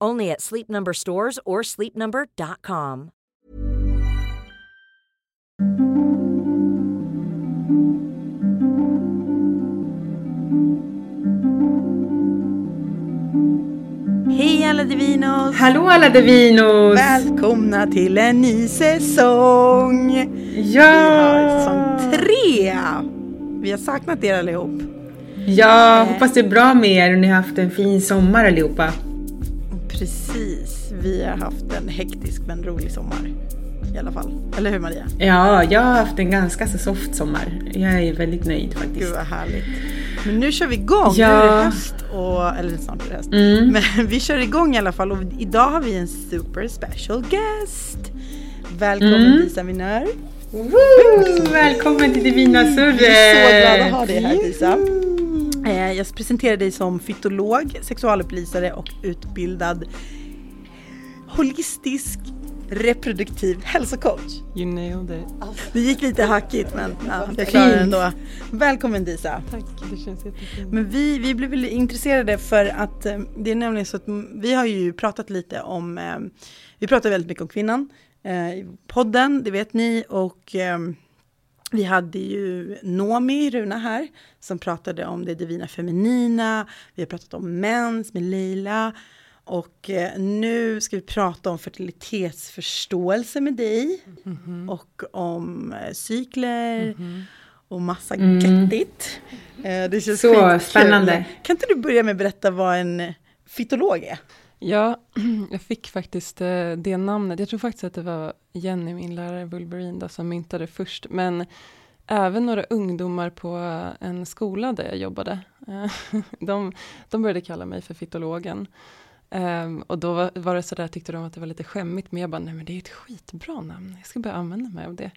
Only at Sleep Number stores or sleepnumber.com. Hej alla Divinos! Hallå alla Divinos! Välkomna till en ny säsong! Ja! Säsong tre! Vi har saknat er allihop. Ja, Eh. hoppas det är bra med er och ni har haft en fin sommar allihopa. Precis, vi har haft en hektisk men rolig sommar. I alla fall. Eller hur Maria? Ja, jag har haft en ganska så soft sommar. Jag är väldigt nöjd Gud faktiskt. vad härligt. Men nu kör vi igång. Ja. Nu är det höst och, eller snart är det höst. Mm. Men vi kör igång i alla fall och idag har vi en super special guest. Välkommen Mm. Disa Minör. Woo! Välkommen till Divina Surre! Vi är så glada att ha dig här Disa. Eh, Jag presenterar dig som fytolog, sexualupplysare och utbildad holistisk reproduktiv hälsocoach. You nailed it. Det gick lite hackigt men ja, jag klarar det ändå. Välkommen Disa. Tack, det känns jättefint. Men vi, vi blev intresserade för att eh, det är nämligen så att vi har ju pratat lite om, eh, vi pratar väldigt mycket om kvinnan i podden, det vet ni, och vi hade ju Nomi Runa här som pratade om det divina feminina, vi har pratat om mens med Leila och eh, nu ska vi prata om fertilitetsförståelse med dig och om eh, cykler och massa göttigt. Eh, det känns Så skitkul. spännande. Kan inte du börja med att berätta vad en fytolog är? Ja, jag fick faktiskt eh, det namnet. Jag tror faktiskt att det var Jenny, min lärare Wolverine, då, som myntade först. Men även några ungdomar på eh, en skola där jag jobbade. Eh, de, de började kalla mig för fittologen. Um, ehm, och då var, var det sådär, tyckte de att det var lite skämmigt. Men jag bara, nej men det är ett skitbra namn. Jag ska börja använda mig av det.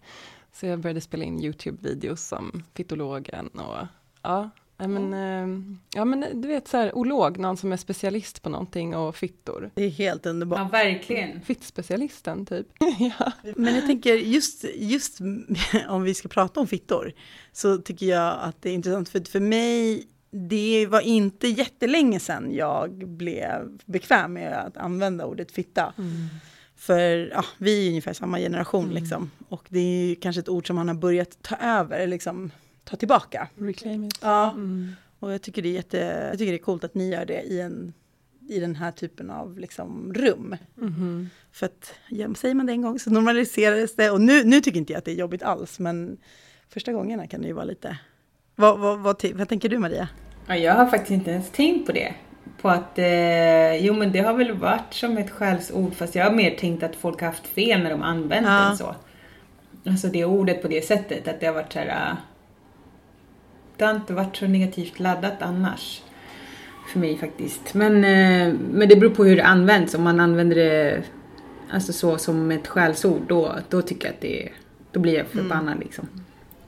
Så jag började spela in YouTube-videos som fittologen. och ja, Ja men, ehm, ja men du vet så här, olog, någon som är specialist på någonting och fittor. Det är helt underbart. Ja, verkligen. Fittspecialisten typ. ja. Men jag tänker just, just om vi ska prata om fittor så tycker jag att det är intressant för för mig det var inte jättelänge sedan jag blev bekväm med att använda ordet fitta. För ja, vi är ungefär samma generation liksom. Och det är ju kanske ett ord som man har börjat ta över, liksom ta tillbaka. Reclaim it. Ja, Mm. och jag tycker det är jätte, jag tycker det är coolt att ni gör det i en i den här typen av liksom, rum. Mhm. För att, ja, säger man det en gång så normaliserades det. Och nu, nu tycker inte jag att det är jobbigt alls, men första gångerna kan det ju vara lite... Vad, vad, vad, vad tänker du Maria? Ja, jag har faktiskt inte ens tänkt på det. På att, eh, jo men det har väl varit som ett skällsord fast jag har mer tänkt att folk har haft fel när de använt Ja. den så. Alltså det ordet på det sättet, att det har varit så här. Det har inte varit så negativt laddat annars. För mig faktiskt. Men, eh, men det beror på hur det används. Om man använder det alltså så som ett skällsord, då, då tycker jag att det då blir jag förbannad liksom.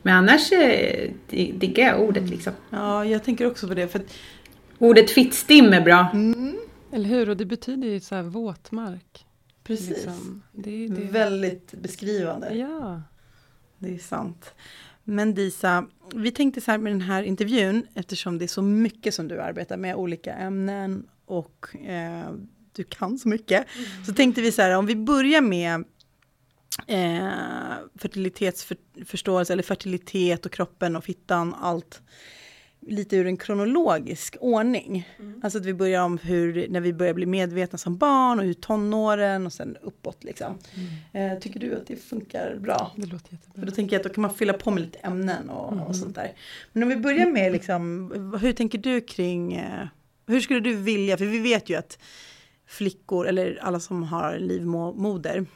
Men annars eh, di- diggar jag ordet liksom. Ja, jag tänker också på det. För att, Ordet fittstim är bra. Eller hur, och det betyder ju så här våtmark. Precis. Liksom. Det, det, Väldigt beskrivande. Ja. Det är sant. Men Disa, vi tänkte så här med den här intervjun, eftersom det är så mycket som du arbetar med, olika ämnen och eh, du kan så mycket. Så tänkte vi så här, om vi börjar med eh, fertilitetsförståelse eller fertilitet och kroppen och fittan, allt lite ur en kronologisk ordning. Alltså att vi börjar om hur, när vi börjar bli medvetna som barn och hur tonåren och sen uppåt liksom. Eh, tycker du att det funkar bra? Det låter För jättebra. då tänker jag att då kan man fylla på med lite ämnen och, Mm. och sånt där. Men om vi börjar med liksom, hur tänker du kring, eh, hur skulle du vilja, för vi vet ju att flickor eller alla som har livmoder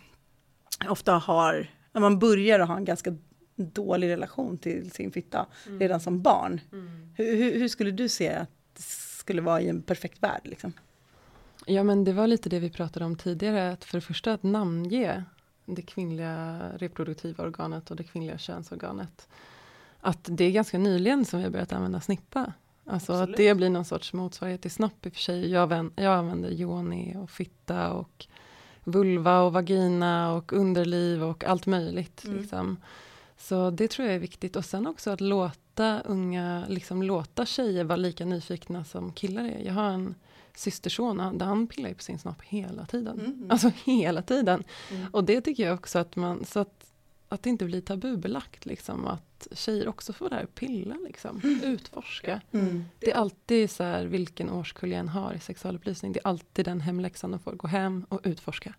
ofta har, när man börjar att ha en ganska dålig relation till sin fitta Mm. redan som barn. Hur, hur, hur skulle du se att det skulle vara i en perfekt värld? Liksom? Ja men det var lite det vi pratade om tidigare, att för det första att namnge det kvinnliga reproduktiva organet och det kvinnliga könsorganet. Att det är ganska nyligen som vi har börjat använda snippa. Alltså Absolut. att det blir någon sorts motsvarighet till snopp i och för sig. Jag, vän, jag använder yoni och fitta och vulva och vagina och underliv och allt möjligt. Mm. Liksom. Så det tror jag är viktigt. Och sen också att låta unga, liksom låta tjejer vara lika nyfikna som killar är. Jag har en systerson, han- han pillar ju på sin snopp hela tiden. Mm. Alltså hela tiden. Mm. Och det tycker jag också att man, så att, att det inte blir tabubelagt liksom. Att tjejer också får där pilla liksom, utforska. Mm. Det är alltid så här vilken årskull jag än har i sexualupplysning. Det är alltid den hemläxan de får gå hem och utforska.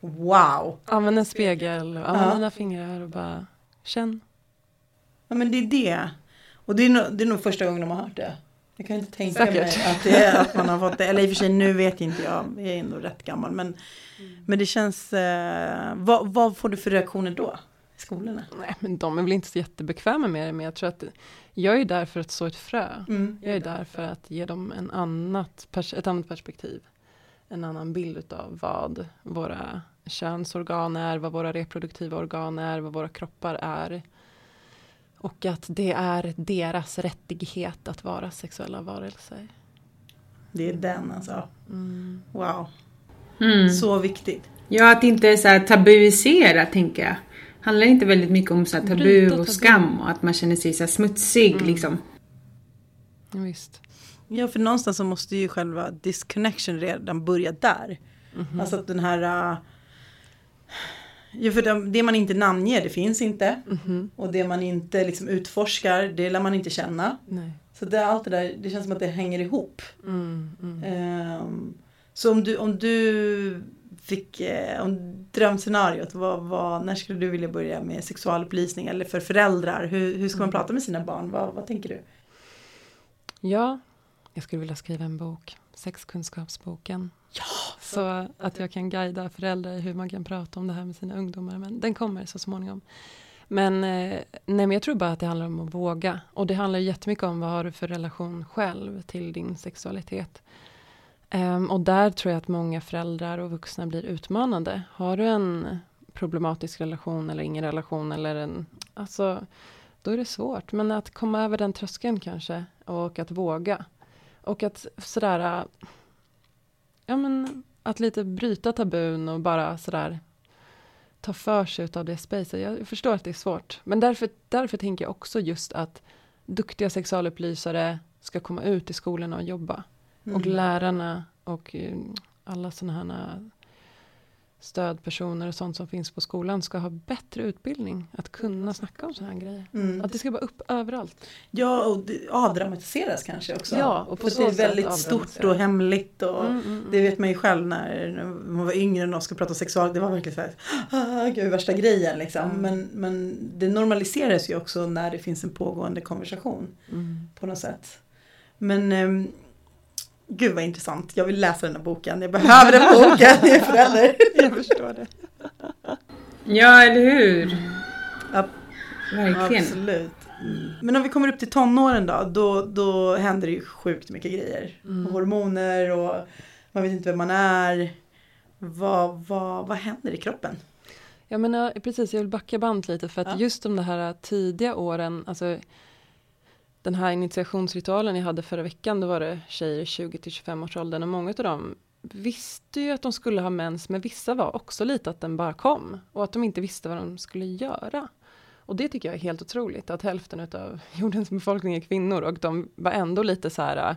Wow! Använd en spegel och använd Ja. dina fingrar och bara känn. Ja men det är det. Och det är, nog, det är nog första gången de har hört det. Jag kan inte tänka Säkert. mig att, det är, att man har fått det. Eller i och för sig nu vet inte jag. Jag är ändå rätt gammal. Men, men det känns. Eh, vad, vad får du för reaktioner då? I skolorna? Nej, men de är väl inte så jättebekväma med det, men jag tror att jag är där för att så ett frö. Mm. Jag är där för att ge dem en annat ett annat perspektiv. En annan bild av vad våra könsorgan är, vad våra reproduktiva organ är, vad våra kroppar är. Och att det är deras rättighet att vara sexuella varelser. Det är den alltså. Mm. Wow. Mm. Så viktigt. Ja, att inte så här tabuisera, tänker jag. Handlar inte väldigt mycket om så här tabu Bryta tabu. och skam och att man känner sig så här smutsig Mm. liksom. Ja, visst. Ja för någonstans så måste ju själva disconnection redan börja där. Mhm. Alltså att den här. Ja, för det, det man inte namnger det finns inte. Mhm. Och det man inte liksom utforskar det lär man inte känna. Nej. Så det, allt det där, det känns som att det hänger ihop. Mm, mm. Ehm, så om du, om du fick, eh, om drömscenariot, vad, vad, när skulle du vilja börja med sexualupplysning? Eller för föräldrar, hur, hur ska man prata med sina barn? Vad, vad tänker du? Ja, jag skulle vilja skriva en bok. Sexkunskapsboken. Ja! Så att jag kan guida föräldrar i hur man kan prata om det här med sina ungdomar. Men den kommer så småningom. Men, eh, nej, men jag tror bara att det handlar om att våga. Och det handlar jättemycket om vad har du för relation själv till din sexualitet. Um, och där tror jag att många föräldrar och vuxna blir utmanande. Har du en problematisk relation eller ingen relation eller en, alltså, då är det svårt. Men att komma över den tröskeln kanske och att våga. Och att sådär, ja men att lite bryta tabun och bara sådär ta för sig av det spacet. Jag förstår att det är svårt. Men därför, därför tänker jag också just att duktiga sexualupplysare ska komma ut i skolorna och jobba. Mm. Och lärarna och eh, alla sådana här stödpersoner och sånt som finns på skolan ska ha bättre utbildning att kunna snacka om sådana här grejer. Mm. Att det ska vara upp överallt. Ja, och det avdramatiseras kanske också. Ja, och på För det är väldigt stort och hemligt. Och Mm, mm, mm. Det vet man ju själv när, man var yngre och någon skulle prata sexual. Det var verkligen så här, ah, gud, värsta grejen liksom. Mm. Men, men det normaliseras ju också när det finns en pågående konversation Mm. på något sätt. Men ehm, gud vad intressant. Jag vill läsa den här boken. Jag behöver den boken. Jag är förälder. Jag förstår det. Ja, eller hur? Ja, Verkligen. Absolut. Men om vi kommer upp till tonåren då, då, då händer det ju sjukt mycket grejer. Mm. Hormoner och man vet inte vem man är. Vad, vad, vad händer i kroppen? Jag menar, precis, jag vill backa band lite för att Ja. just de här tidiga åren, alltså den här initiationsritualen jag hade förra veckan, då var det tjejer i 20 till 25 års åldern och många av dem visste ju att de skulle ha mens, men vissa var också lite att den bara kom. Och att de inte visste vad de skulle göra. Och det tycker jag är helt otroligt, att hälften av jordens befolkning är kvinnor och de var ändå lite så här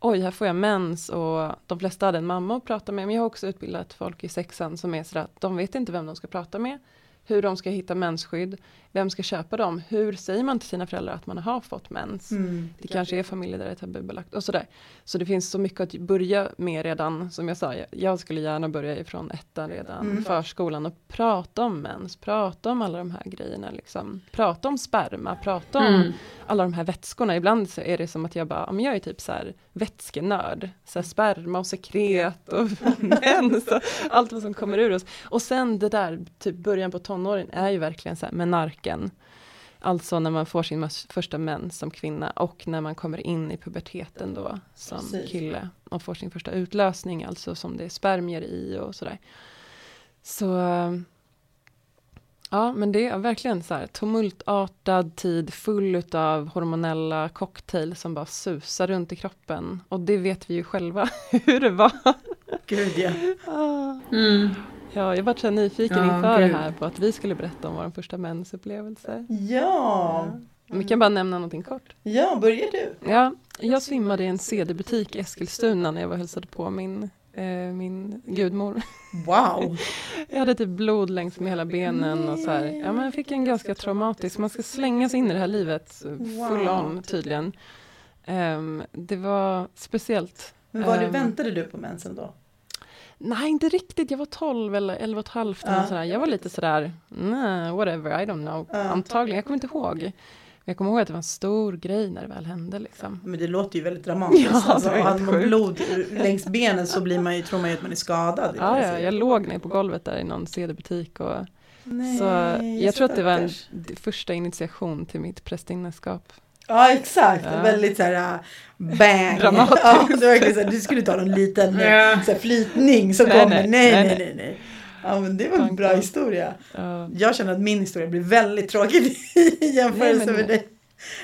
oj, här får jag mens och de flesta hade en mamma att prata med, men jag har också utbildat folk i sexan som är så att de vet inte vem de ska prata med, hur de ska hitta mensskydd, vem ska köpa dem, hur säger man till sina föräldrar att man har fått mens? Mm. Det kanske är familjer där det är tabubelagt och sådär. Så det finns så mycket att börja med redan, som jag sa, jag skulle gärna börja ifrån ettan redan, mm. förskolan och prata om mens, prata om alla de här grejerna liksom. Prata om sperma, prata om mm. alla de här vätskorna. Ibland så är det som att jag bara, men jag är typ så här vätskenörd, så här sperma och sekret och mens och allt vad som kommer ur oss. Och sen det där, typ början på tonåren är ju verkligen så här menark cykeln. Alltså när man får sin första mens som kvinna och när man kommer in i puberteten då som Precis. kille och får sin första utlösning, alltså som det är spermier i och sådär. Så ja, men det är verkligen så här tumultartad tid full av hormonella cocktail som bara susar runt i kroppen. Och det vet vi ju själva hur det var. Gud ja. Mm. Ja, jag var så nyfiken ja, inför gud. det här på att vi skulle berätta om vår första mensupplevelse. Ja. ja. Vi kan bara nämna någonting kort. Ja, börjar du? Ja, jag svimmade i en CD-butik i Eskilstuna när jag var och hälsade på min, eh, min gudmor. Wow! jag hade typ blod längs med hela benen och så här. Ja, men jag fick en ganska traumatisk, man ska slänga sig in i det här livet full wow. on tydligen. Um, det var speciellt. Men var det, um, väntade du på mensen då? Nej, inte riktigt. Jag var 12 eller 11 och ett halvt. Ja. Sådär. Jag var lite sådär, nah, whatever, I don't know. Ja. Antagligen, jag kommer inte ihåg. Men jag kommer ihåg att det var en stor grej när det väl hände. Liksom. Men det låter ju väldigt dramatiskt. Ja, alltså, har man blod längs benen så blir man ju, tror man ju att man är skadad. Ja, ja, jag låg ner på golvet där i någon CD-butik. Och, Nej, så jag tror att det var en första initiation till mitt prästinneskap. Ja exakt, ja. väldigt såhär äh, bang. Dramatiskt. Ja, det var verkligen såhär, du skulle ta någon liten ja. såhär, flytning som kommer. Nej nej, nej nej nej, Ja men det var en bra historia. Ja. Jag känner att min historia blir väldigt tråkig i jämförelse nej, med dig.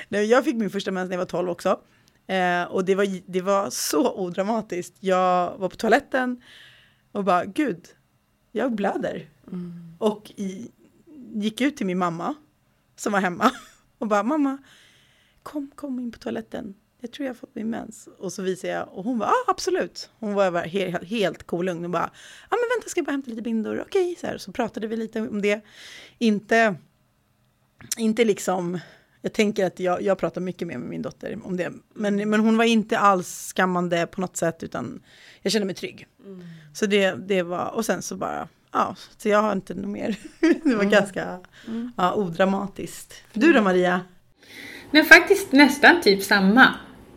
Nej, jag fick min första mens när jag var 12 också. Eh, och det var, det var så odramatiskt. Jag var på toaletten och bara, gud, jag blöder. Mm. Och i, gick ut till min mamma som var hemma och bara, mamma, kom, kom in på toaletten. Jag tror jag har fått min mens. Och så visade jag och hon var, ah, absolut. Hon var helt, helt kolugn och bara, ja ah, men vänta ska jag bara hämta lite bindor. Okej, så, här, så pratade vi lite om det. Inte, inte liksom, jag tänker att jag, jag pratar mycket mer med min dotter om det. Men, men hon var inte alls skammande på något sätt utan jag kände mig trygg. Mm. Så det, det var, och sen så bara, ja, så jag har inte något mer. det var mm. ganska mm. Ja, odramatiskt. Du då Maria? Men faktiskt nästan typ samma.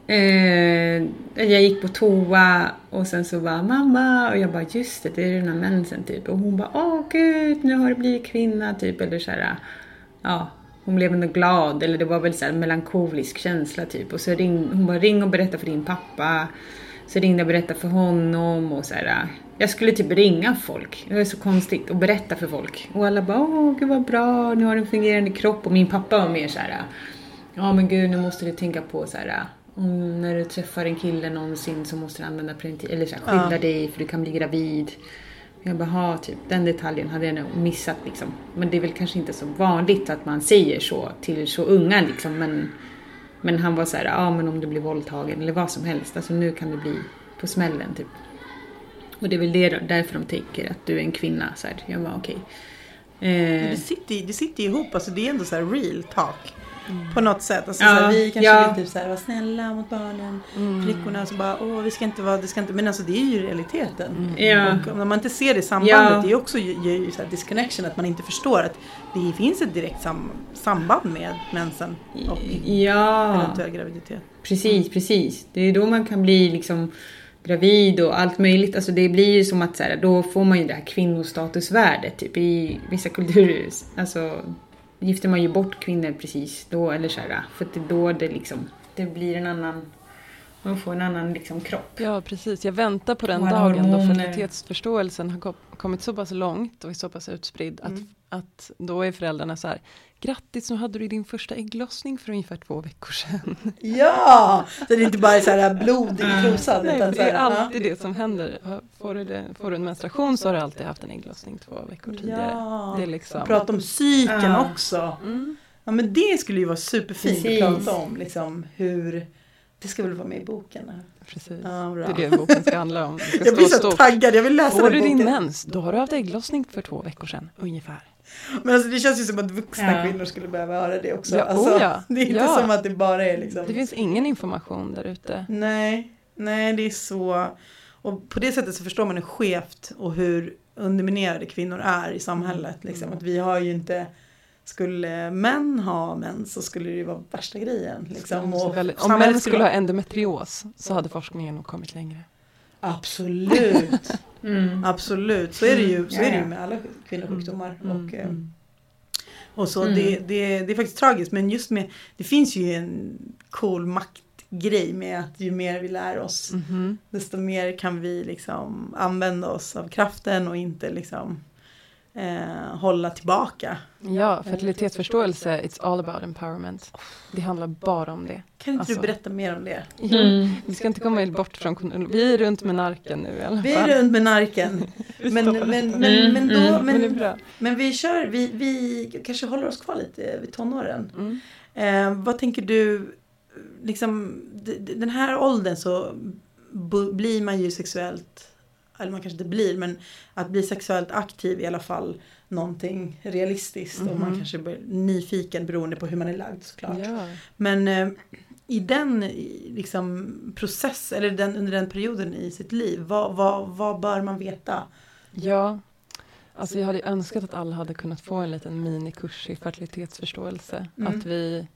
Eh, jag gick på toa och sen så bara mamma och jag bara just det, det är den här mensen typ. Och hon bara åh gud, nu har du blivit kvinna typ. Eller så här, ja, hon blev ändå glad eller det var väl så här melankolisk känsla typ. Och så ring, hon bara ring och berätta för din pappa. Så ringde jag och berättade för honom och så här. Jag skulle typ ringa folk, det var så konstigt, och berätta för folk. Och alla bara åh gud vad bra, nu har du en fungerande kropp. Och min pappa var mer så här ja men gud nu måste du tänka på så här, om när du träffar en kille någonsin så måste du använda preventiv, eller så här, skydda ja. dig för du kan bli gravid. Jag bara, ha, typ den detaljen hade jag nog missat liksom. Men det är väl kanske inte så vanligt att man säger så till så unga liksom. Men, men han var så här, ja men om du blir våldtagen eller vad som helst. Alltså nu kan det bli på smällen typ. Och det är väl det, därför de tänker att du är en kvinna. Så här. Jag bara okej. Okay. Eh. Det, sitter, det sitter ihop, alltså det är ändå så real talk. På något sätt. Alltså, ja, såhär, vi kanske ja. vill typ såhär, vara snälla mot barnen, mm. flickorna. Så bara, åh vi ska inte vara, det ska inte, men alltså det är ju realiteten. Mm. Och när man inte ser det sambandet, ja. det är också ju, ju så disconnection, att man inte förstår att det finns ett direkt sam, samband med mensen och ja. eventuell graviditet. Precis, precis. Det är då man kan bli liksom gravid och allt möjligt. Alltså det blir ju som att så här, då får man ju det här kvinnostatusvärdet typ i vissa kulturer. Alltså gifter man ju bort kvinnor precis då, eller så här, för att det är då det liksom, det blir en annan man får en annan liksom kropp. Ja precis, jag väntar på den dagen hormoner. då fertilitetsförståelsen har kommit så pass långt och är så pass utspridd mm. att, Att då är föräldrarna så här, grattis nu hade du din första ägglossning för ungefär två veckor sedan. Ja! Så det är inte bara så här blod i trosan. Nej, utan det så här, är alltid det som händer. Får du, det, får du en menstruation så har du alltid haft en ägglossning två veckor tidigare. Ja. Det är liksom... Prata om psyken Ja. också. Mm. Ja men det skulle ju vara superfint Precis. att prata om. Liksom, hur, det ska väl vara med i boken? Precis. Ja, bra. Det är det boken ska handla om. Ska Jag blir så stort. taggad, jag vill läsa Får den du din boken. mens, då har du haft ägglossning för två veckor sedan, ungefär. Men alltså, det känns ju som att vuxna Ja. kvinnor skulle behöva höra det också. Ja, alltså, oh ja. Det är inte Ja. som att det bara är liksom... Det finns ingen information där ute. Nej, nej det är så. Och på det sättet så förstår man hur skevt och hur underminerade kvinnor är i samhället. Liksom. Att vi har ju inte, skulle män ha mens så skulle det ju vara värsta grejen. Liksom. Och väldigt, om män skulle ha endometrios så hade forskningen nog kommit längre. Absolut, Mm. absolut. Så är det ju, så är det ju med alla kvinnosjukdomar. Mm, Och, eh, mm. och så Mm. det, det, det är faktiskt tragiskt men just med, det finns ju en cool maktgrej med att ju mer vi lär oss Mhm. desto mer kan vi liksom använda oss av kraften och inte liksom eh, hålla tillbaka. Ja, fertilitetsförståelse, it's all about empowerment. Det handlar bara om det. Kan inte Alltså. du berätta mer om det? Mm. Vi ska inte komma bort från Vi är runt med narken nu i alla fall. Vi är runt med narken. Men, men, men, men, Mm, då, mm, Men det är men, men vi kör, vi, vi kanske håller oss kvar lite vid tonåren. Mm. Eh, vad tänker du, liksom den här åldern så blir man ju sexuellt, eller man kanske inte blir, men att bli sexuellt aktiv i alla fall någonting realistiskt och man Mhm. kanske blir nyfiken beroende på hur man är lagd såklart. Ja. Men eh, i den liksom, process, eller den, under den perioden i sitt liv, vad, vad, vad bör man veta? ja, alltså jag hade önskat att alla hade kunnat få en liten minikurs i fertilitetsförståelse. Mm. Att vi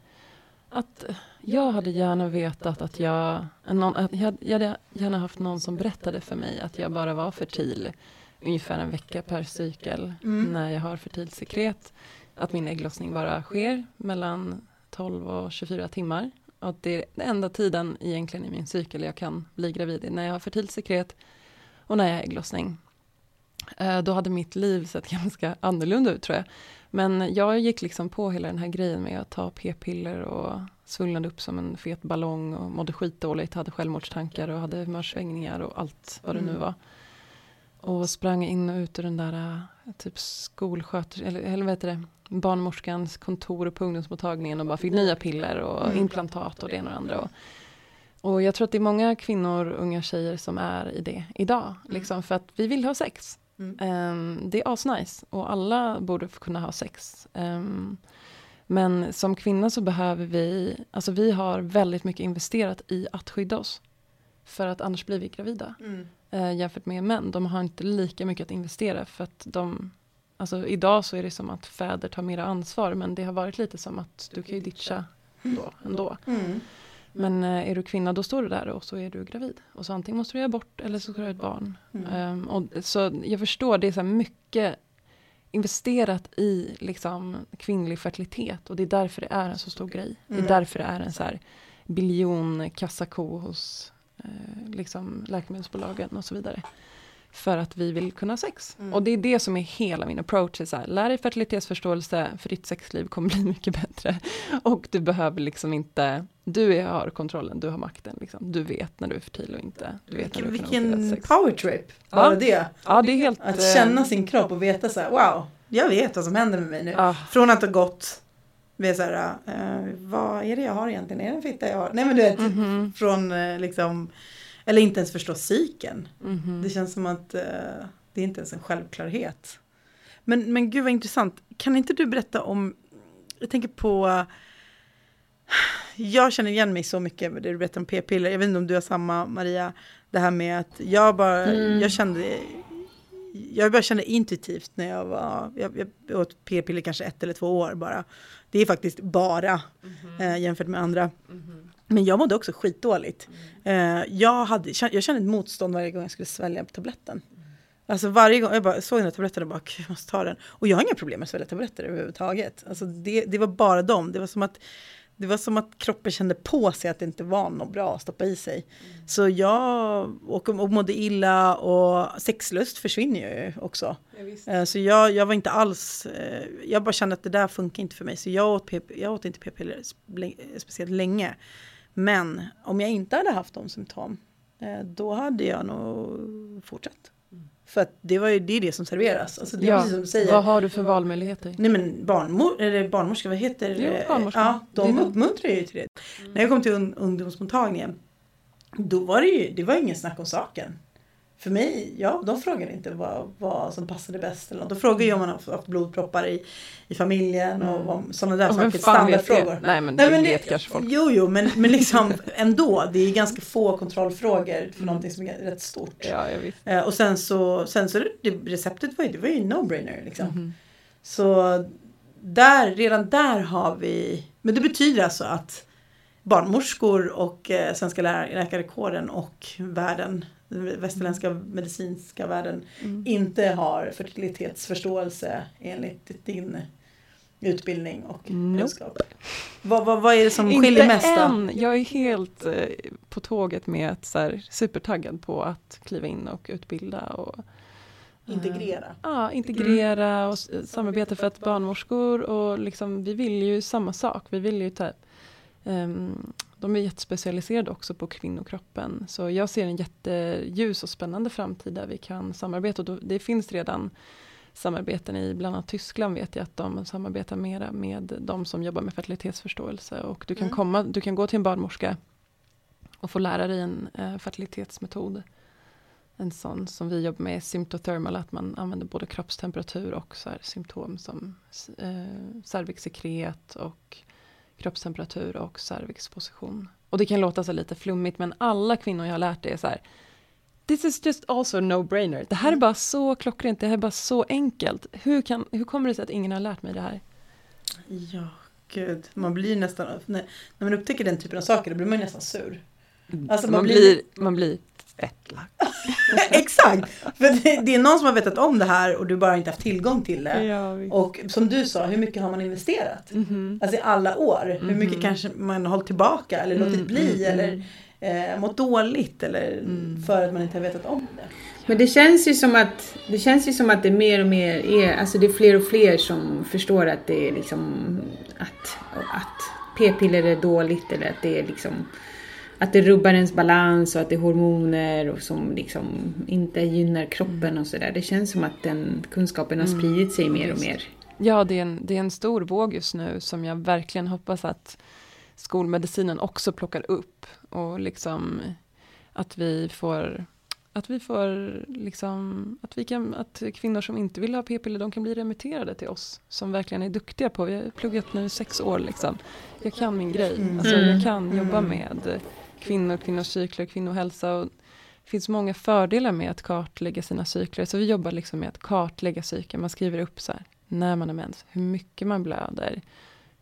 att jag hade gärna vetat att jag, någon, att jag, jag hade gärna haft någon som berättade för mig att jag bara var fertil ungefär en vecka per cykel Mm. när jag har fertilt sekret. Att min ägglossning bara sker mellan 12 och 24 timmar. Och att det är den enda tiden egentligen i min cykel jag kan bli gravid är när jag har fertilt sekret och när jag har ägglossning. Eh, Då hade mitt liv sett ganska annorlunda ut tror jag. Men jag gick liksom på hela den här grejen med att ta p-piller och svullnade upp som en fet ballong och mådde skitdåligt, hade självmordstankar och hade humörsvängningar och allt vad det nu Mm. var. Och sprang in och ut ur den där eh, typ skolsköterska, eller, eller vad heter det, barnmorskans kontor på ungdomsmottagningen och bara fick nya piller och Mm. implantat och det ena och det andra. Och, och jag tror att det är många kvinnor, unga tjejer som är i det idag. Liksom, för att vi vill ha sex. Mm. Ehm, det är asnice och alla borde kunna ha sex. Ehm, men som kvinna så behöver vi, alltså vi har väldigt mycket investerat i att skydda oss. För att annars blir vi gravida. Mm. Eh, jämfört med män, de har inte lika mycket att investera för att de Alltså idag så är det som att fäder tar mera ansvar men det har varit lite som att du kan ju ditcha då, ändå. Mm. Men eh, är du kvinna då står du där och så är du gravid. Och så antingen måste du göra bort eller så ska du ha ett barn. Mm. Ehm, och, så jag förstår, det är så här mycket investerat i liksom, kvinnlig fertilitet och det är därför det är en så stor grej. Det Mm. är därför det är en så här biljon kassako hos eh, liksom, läkemedelsbolagen och så vidare. För att vi vill kunna ha sex. Mm. Och det är det som är hela min approach. Är så här, lär dig fertilitetsförståelse, för ditt sexliv kommer bli mycket bättre. Och du behöver liksom inte, du har kontrollen, du har makten. Liksom. Du vet när du är fertil och inte. Du vet när du Vilken, vilken sex. power trip, bara Ja. det. Ja, det är helt... Att eh, känna sin kropp och veta så här, wow, jag vet vad som händer med mig nu. ja, Från att ha gått, med så här, eh, vad är det jag har egentligen? Är det en fitta jag har? Nej men du vet, mhm, från eh, liksom, eller inte ens förstå psyken. mhm. Det känns som att eh, det är inte ens en självklarhet. Men, men gud vad intressant. Kan inte du berätta om, jag tänker på, jag känner igen mig så mycket med det du berättar om p-piller. Jag vet inte om du har samma Maria, det här med att jag bara, Mm. jag kände, jag bara kände intuitivt när jag var, jag, jag åt p-piller kanske ett eller två år bara. Det är faktiskt bara eh, jämfört med andra. Men jag mådde också skitdåligt. Eh, jag, hade, jag kände ett motstånd varje gång jag skulle svälja tabletten. Alltså varje gång, jag bara såg den här tabletten och bara, "Gud, jag måste ta den. Och jag har inga problem med att svälja tabletter överhuvudtaget. Alltså det, det var bara dem. Det var som att Det var som att kroppen kände på sig att det inte var något bra att stoppa i sig. Så jag och, och mådde illa och sexlust försvinner ju också. Eh, Så jag, jag var inte alls, eh, jag bara kände att det där funkar inte för mig. Så jag åt, jag åt inte p-piller spe- speciellt länge. Men om jag inte hade haft de symptom, eh, då hade jag nog fortsatt. För att det, var ju, det är det som serveras. Alltså det är Ja, som säger. vad har du för valmöjligheter? Nej men barnmor, eller barnmorska, vad heter Jo, barnmorska. Ja, de Det uppmuntrar ju till det. När jag kom till un ungdomsmottagningen, då var det ju, det var ingen snack om saken. För mig, ja, de frågade inte vad, vad som passade bäst. Eller något. De frågade ju om man har haft blodproppar i, i familjen och vad, sådana där Och saker. Standardfrågor. det? Nej men Nej, det men vet det- kanske folk. Jo, jo, men, men liksom ändå. Det är ganska få kontrollfrågor för någonting som är rätt stort. Ja. Eh, och sen så, sen så det, receptet var ju, det var ju no-brainer liksom. Mhm. Så där, redan där har vi, men det betyder alltså att barnmorskor och eh, svenska lä- läkarkåren och världen, den västerländska medicinska världen Mm. inte har fertilitetsförståelse enligt din utbildning och Nope. kunskap. Vad, vad, vad är det som Inte skiljer mest då? än! Jag är helt eh, på tåget med att så här, supertaggad på att kliva in och utbilda och eh, Integrera. Ja, integrera och s- samarbeta för att barnmorskor och liksom, vi vill ju samma sak. Vi vill ju typ, ehm, de är jättespecialiserade också på kvinnokroppen. Så jag ser en jätteljus och spännande framtid där vi kan samarbeta. Och det finns redan samarbeten i bland annat Tyskland vet jag att de samarbetar mera med de som jobbar med fertilitetsförståelse. Och du kan, Mm. komma, du kan gå till en barnmorska och få lära dig en eh, fertilitetsmetod. En sån som vi jobbar med, symptothermal, att man använder både kroppstemperatur och så symptom som eh, cervixsekret och kroppstemperatur och cervixposition. Och det kan låta så lite flummigt men alla kvinnor jag har lärt det är så här This is just also a no-brainer. Det här är bara så klockrent, det här är bara så enkelt. Hur, kan, hur kommer det sig att ingen har lärt mig det här? Ja, gud. Man blir nästan, när, när man upptäcker den typen av saker då blir man nästan sur. Alltså, man, man blir, blir- man blir fett lack. Exakt! För det, det är någon som har vetat om det här och du bara inte haft tillgång till det. Ja. Och som du sa, hur mycket har man investerat? Mhm. Alltså i alla år. Hur mycket Mhm. kanske man har hållit tillbaka eller låtit Mm, bli mm, eller eh, mått dåligt eller Mm. för att man inte har vetat om det. Men det känns ju som att det känns ju som att det mer och mer är, alltså det är fler och fler som förstår att det är liksom att, att p-piller är dåligt eller att det är liksom att det rubbar ens balans och att det är hormoner och som liksom inte gynnar kroppen och sådär. Det känns som att den kunskapen har Mm, spridit sig mer och mer. Ja, det är, en, det är en stor våg just nu som jag verkligen hoppas att skolmedicinen också plockar upp och liksom att vi får att vi får liksom, att vi kan, att kvinnor som inte vill ha p-piller, de kan bli remitterade till oss som verkligen är duktiga på, vi har pluggat nu sex år liksom. Jag kan min grej, Mm. alltså Mm. jag kan jobba Mm. med kvinnor, kvinnors cykler, kvinnohälsa och det finns många fördelar med att kartlägga sina cykler, så vi jobbar liksom med att kartlägga cykeln, man skriver upp så här, när man har mens, hur mycket man blöder,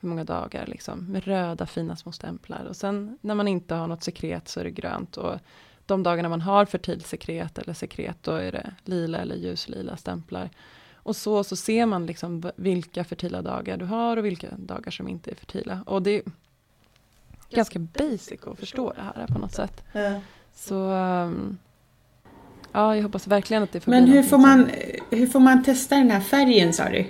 hur många dagar liksom, med röda fina små stämplar. Och sen när man inte har något sekret så är det grönt. Och de dagarna man har fertilsekret eller sekret, då är det lila eller ljuslila stämplar. Och så, så ser man liksom vilka fertila dagar du har och vilka dagar som inte är fertila. Och det ganska basic att förstå det här på något sätt. Ja. Så um, ja, jag hoppas verkligen att det får Men hur får, man, hur får man testa den här färgen sa du?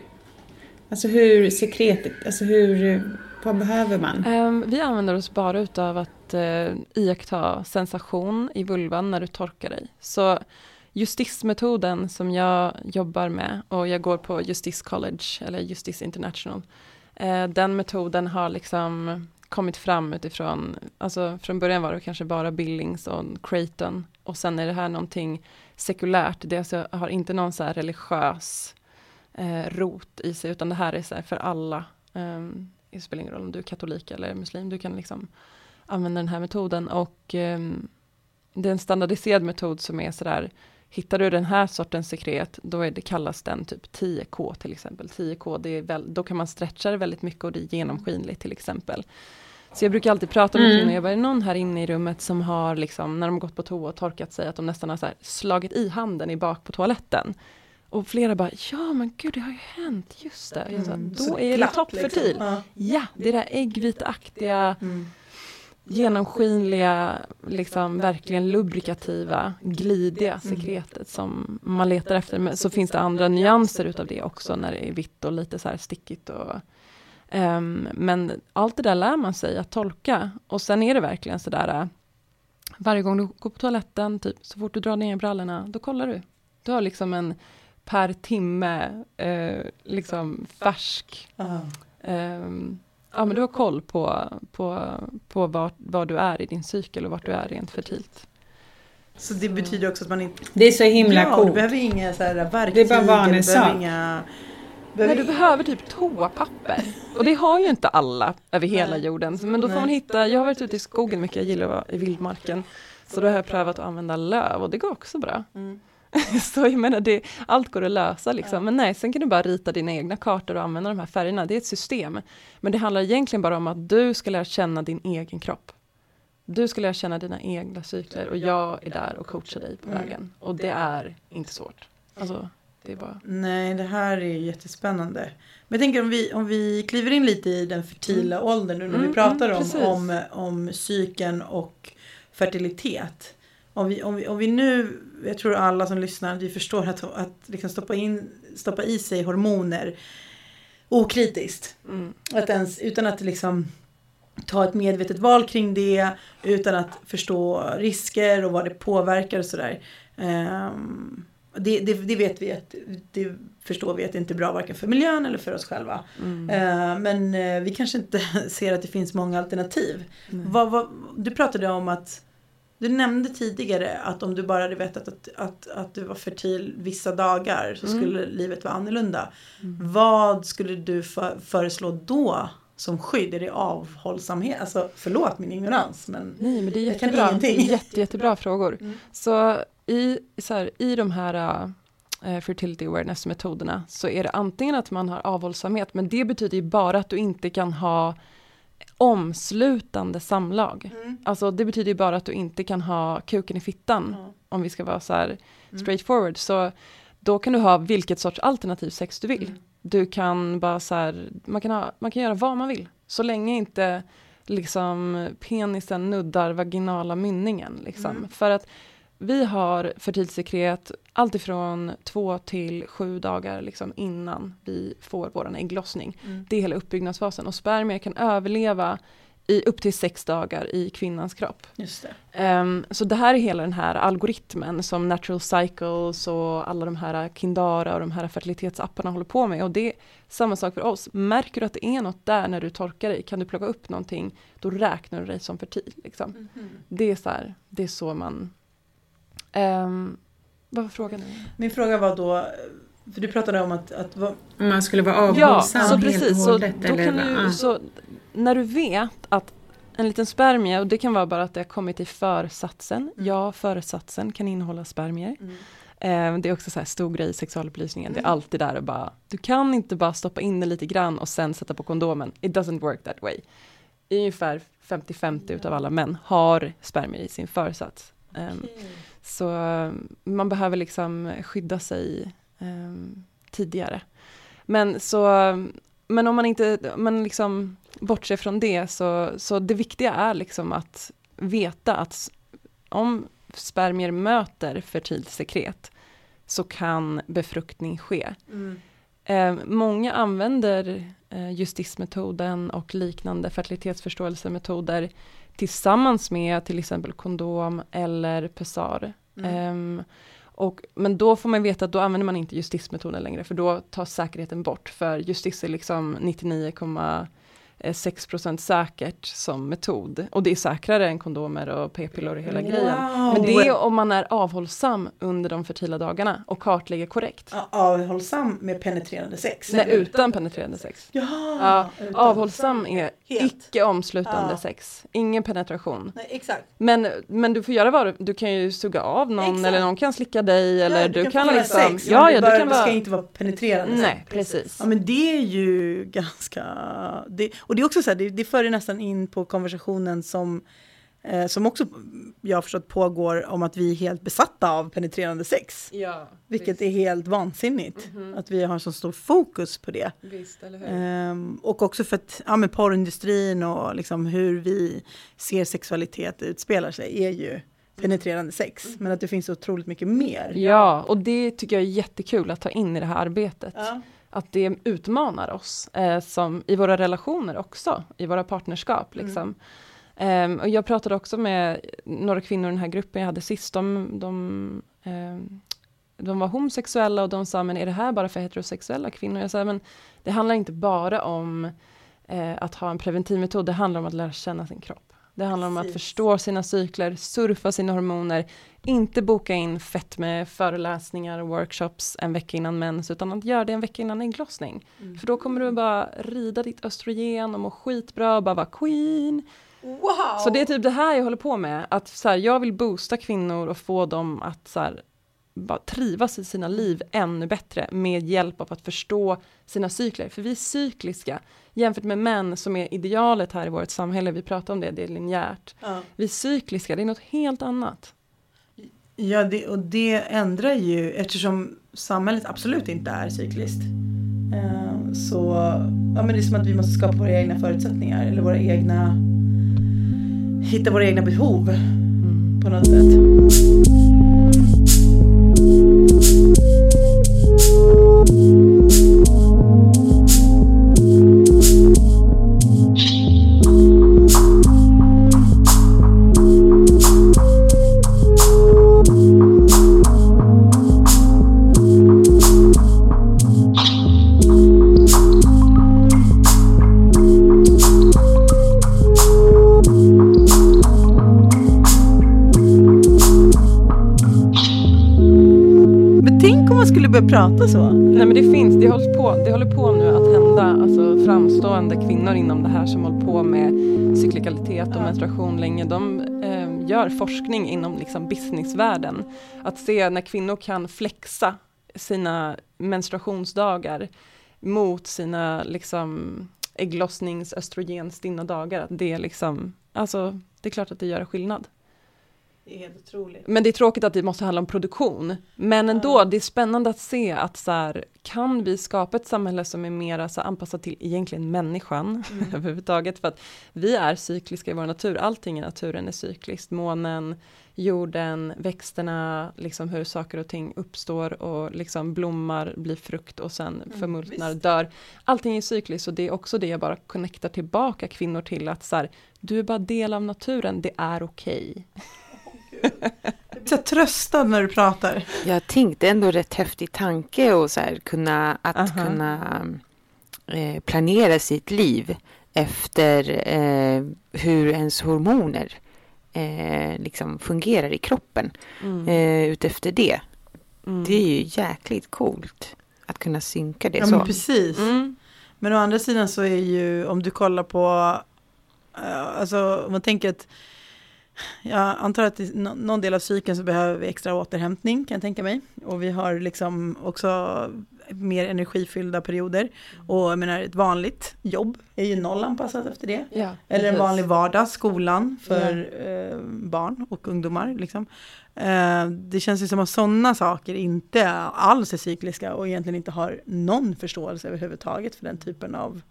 Alltså hur sekretet, alltså hur, vad behöver man? Ehm, vi använder oss bara utav att uh, iaktta sensation i vulvan när du torkar dig. Så justismetoden som jag jobbar med och jag går på Justice College eller Justice International. eh, den metoden har liksom kommit fram utifrån, alltså från början var det kanske bara Billings och Creighton och sen är det här någonting sekulärt, det alltså har inte någon så här religiös eh, rot i sig utan det här är så här för alla. Um, det spelar ingen roll om du är katolik eller muslim, du kan liksom använda den här metoden och ehm, det är en standardiserad metod som är sådär Hittar du den här sortens sekret, då är det, kallas den typ 10K till exempel. 10K, det är väl, då kan man stretcha det väldigt mycket och det är genomskinligt till exempel. Så jag brukar alltid prata med Mm. kvinnor, jag bara, är det någon här inne i rummet som har liksom, när de har gått på toa och torkat sig, att de nästan har slagit i handen i bak på toaletten. och flera bara, ja men gud det har ju hänt, just det. Jag sa, Mm, då så är det toppfertil. liksom. Ja. Ja, det där äggviteaktiga, Mm. genomskinliga, liksom verkligen lubrikativa, glidiga sekretet som man letar efter. Men så finns det andra nyanser utav det också när det är vitt och lite så här stickigt. Och, ehm, men allt det där lär man sig att tolka. Och sen är det verkligen så där, äh, varje gång du går på toaletten, typ, så fort du drar ner brallorna, då kollar du. Du har liksom en per timme, eh, liksom färsk Ja. Ehm, ja, men du har koll på, på, på var, var du är i din cykel och vart du är rent fertilt. Så det betyder också att man inte... Det är så himla ja, du coolt. behöver inga så här verktyg. Det är bara du vanesak. Nej, du behöver typ toapapper. Och det har ju inte alla över hela jorden. Men då får man hitta, jag har varit ute i skogen mycket, jag gillar att vara i vildmarken. Så då har jag prövat att använda löv och det går också bra. Mm. Så jag menar, det, allt går att lösa liksom. Men nej, sen kan du bara rita dina egna kartor och använda de här färgerna. Det är ett system. Men det handlar egentligen bara om att du ska lära känna din egen kropp. Du ska lära känna dina egna cykler och jag är där och coachar dig på Mm. vägen. Och det är inte svårt. Alltså, det är bara... Nej, det här är jättespännande. Men jag tänker om vi, om vi kliver in lite i den fertila åldern nu när vi Mm, pratar mm, om, om, om psyken och fertilitet. Om vi, om, vi, om vi nu, jag tror alla som lyssnar, vi förstår att, att liksom stoppa, in, stoppa i sig hormoner okritiskt. Mm. Att ens, utan att liksom ta ett medvetet val kring det, utan att förstå risker och vad det påverkar och sådär. Ehm, det, det, det vet vi att, det förstår vi att det inte är bra varken för miljön eller för oss själva. Mm. Ehm, men eh, vi kanske inte ser att det finns många alternativ. Nej. Vad, vad, du pratade om att du nämnde tidigare att om du bara hade vetat att, att, att du var fertil vissa dagar så Mm. skulle livet vara annorlunda. Mm. Vad skulle du för, föreslå då som skydd? Är det avhållsamhet? Alltså förlåt min ignorans men Nej, men det är Jag kan jättebra. ingenting. Jätte, jättebra frågor. Mm. Så i, så här, i de här uh, fertility awareness-metoderna så är det antingen att man har avhållsamhet, men det betyder ju bara att du inte kan ha omslutande samlag. Mm. Alltså det betyder ju bara att du inte kan ha kuken i fittan, Ja. om vi ska vara så här Mm. straightforward. Så då kan du ha vilket sorts alternativ sex du vill. Mm. Du kan bara så här, man kan, ha, man kan göra vad man vill. Så länge inte liksom penisen nuddar vaginala mynningen. Liksom. Mm. För att vi har fertilsekret alltifrån två till sju dagar liksom, innan vi får vår ägglossning. Mm. Det är hela uppbyggnadsfasen och spermier kan överleva i upp till sex dagar i kvinnans kropp. Just det. Ehm, så det här är hela den här algoritmen som Natural Cycles och alla de här Kindara och de här fertilitetsapparna håller på med. Och det är samma sak för oss. Märker du att det är något där när du torkar dig, kan du plocka upp någonting, då räknar du dig som fertil. Liksom. Det är så här, det är så man... Um, vad var frågan? Min fråga var då, för du pratade om att, att vad, Om man skulle vara Ja, avhållsam så helt och precis. Så, hållet. då eller, kan du, ah. så när du vet att en liten spermie, och det kan vara bara att det har kommit i försatsen. Mm. Ja, försatsen kan innehålla spermier. mm. Eh, det är också så här stor grej i sexualupplysningen. Det är Mm. alltid där och bara, du kan inte bara stoppa in det lite grann och sen sätta på kondomen. It doesn't work that way. Ungefär 50-50 utav alla män har spermier i sin försats. Ehm, så eh, man behöver liksom skydda sig ehm, tidigare. Men så, men om man inte, man liksom bortser från det så, så det viktiga är liksom att veta att om spermier möter fertilt sekret så kan befruktning ske. Mm. Eh, många använder eh, justismetoden och liknande fertilitetsförståelsemetoder tillsammans med till exempel kondom eller pessar. Mm. Ehm, och, men då får man veta att då använder man inte justismetoden längre för då tas säkerheten bort. För justis är liksom 99,6% säkert som metod. Och det är säkrare än kondomer och p-piller och hela grejen. Wow. Men det är om man är avhållsam under de fertila dagarna och kartlägger korrekt. Avhållsam med penetrerande sex? Nej, eller? utan penetrerande sex. Ja, Ja, utan. avhållsam är Helt. icke omslutande Ja. sex, ingen penetration. Nej, exakt. Men, men du får göra vad du, du kan ju suga av någon Exakt. eller någon kan slicka dig eller ja, du, få kan vara liksom... sex, ja, ja, det du bara- kan det ska vara... inte vara penetrerande Nej, sex. precis. Ja men det är ju ganska, det, och det är också så här, det, det för ju nästan in på konversationen som eh, som också jag har förstått pågår om att vi är helt besatta av penetrerande sex. Ja, Vilket är helt vansinnigt. Att vi har så stor fokus på det. Visst, eller hur? Ehm, och också för att ja, men porrindustrin och liksom hur vi ser sexualitet utspelar sig är ju penetrerande sex. Men att det finns otroligt mycket mer. Ja, och det tycker jag är jättekul att ta in i det här arbetet. Ja. Att det utmanar oss eh, som, i våra relationer också, i våra partnerskap. Liksom. Ehm, och jag pratade också med några kvinnor i den här gruppen jag hade sist. De, de, ehm, de var homosexuella och de sa, men är det här bara för heterosexuella kvinnor? Jag sa, men det handlar inte bara om eh, att ha en preventivmetod, det handlar om att lära känna sin kropp. Det handlar om att förstå sina cykler, surfa sina hormoner, inte boka in fett med föreläsningar och workshops en vecka innan mens, utan att göra det en vecka innan ägglossning. För då kommer du bara rida ditt östrogen och må skitbra och bara vara queen. Wow! Så det är typ det här jag håller på med, att så här, jag vill boosta kvinnor och få dem att så här, bara trivas i sina liv ännu bättre med hjälp av att förstå sina cykler. För vi är cykliska jämfört med män som är idealet här i vårt samhälle, vi pratar om det, det är linjärt. Ja. Vi cykliska, det är något helt annat. Ja, det, och det ändrar ju eftersom samhället absolut inte är cykliskt. Eh, så ja, men det är som att vi måste skapa våra egna förutsättningar eller våra egna hitta våra egna behov på något sätt. Men prata så. Nej men det finns, det håller på, det håller på nu att hända, alltså framstående kvinnor inom det här som håller på med cyklikalitet och menstruation länge, de eh, gör forskning inom liksom businessvärlden. Att se när kvinnor kan flexa sina menstruationsdagar mot sina liksom ägglossnings östrogenstinna dagar, att det är liksom, alltså det är klart att det gör skillnad. Det är helt otroligt. Men det är tråkigt att det måste handla om produktion. Men ändå, det är spännande att se att så här, kan vi skapa ett samhälle som är mer så anpassat till egentligen människan överhuvudtaget. För att vi är cykliska i vår natur, allting i naturen är cykliskt. Månen, jorden, växterna, liksom hur saker och ting uppstår och liksom blommar, blir frukt och sen förmultnar, visst. dör. Allting är cykliskt och det är också det jag bara connectar tillbaka kvinnor till att så här, du är bara del av naturen, det är okej. Blir så tröstad när du pratar. Jag tänkte ändå rätt häftig tanke och så här kunna att Aha. kunna eh, planera sitt liv efter eh, hur ens hormoner eh, liksom fungerar i kroppen Mm. eh, utefter det. Mm. Det är ju jäkligt coolt att kunna synka det Ja, så. men precis. Mm. Men å andra sidan så är ju, om du kollar på, eh, alltså om man tänker att, jag antar att i nå- någon del av cykeln så behöver vi extra återhämtning kan jag tänka mig. Och vi har liksom också mer energifyllda perioder. Och jag menar ett vanligt jobb är ju nollanpassat efter det. Ja, Eller en vanlig vardag, skolan för eh, barn och ungdomar. Liksom. Eh, det känns ju som att sådana saker inte alls är cykliska och egentligen inte har någon förståelse överhuvudtaget för den typen av,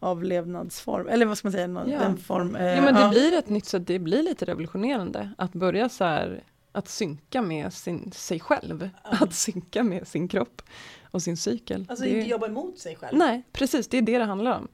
av levnadsform. Eller vad ska man säga, någon, Ja. den form. eh, Ja men det ja. blir ett nytt sätt, det blir lite revolutionerande att börja så här att synka med sin, sig själv, att synka med sin kropp och sin cykel. Alltså det, inte jobba emot sig själv. Nej, precis, det är det det handlar om.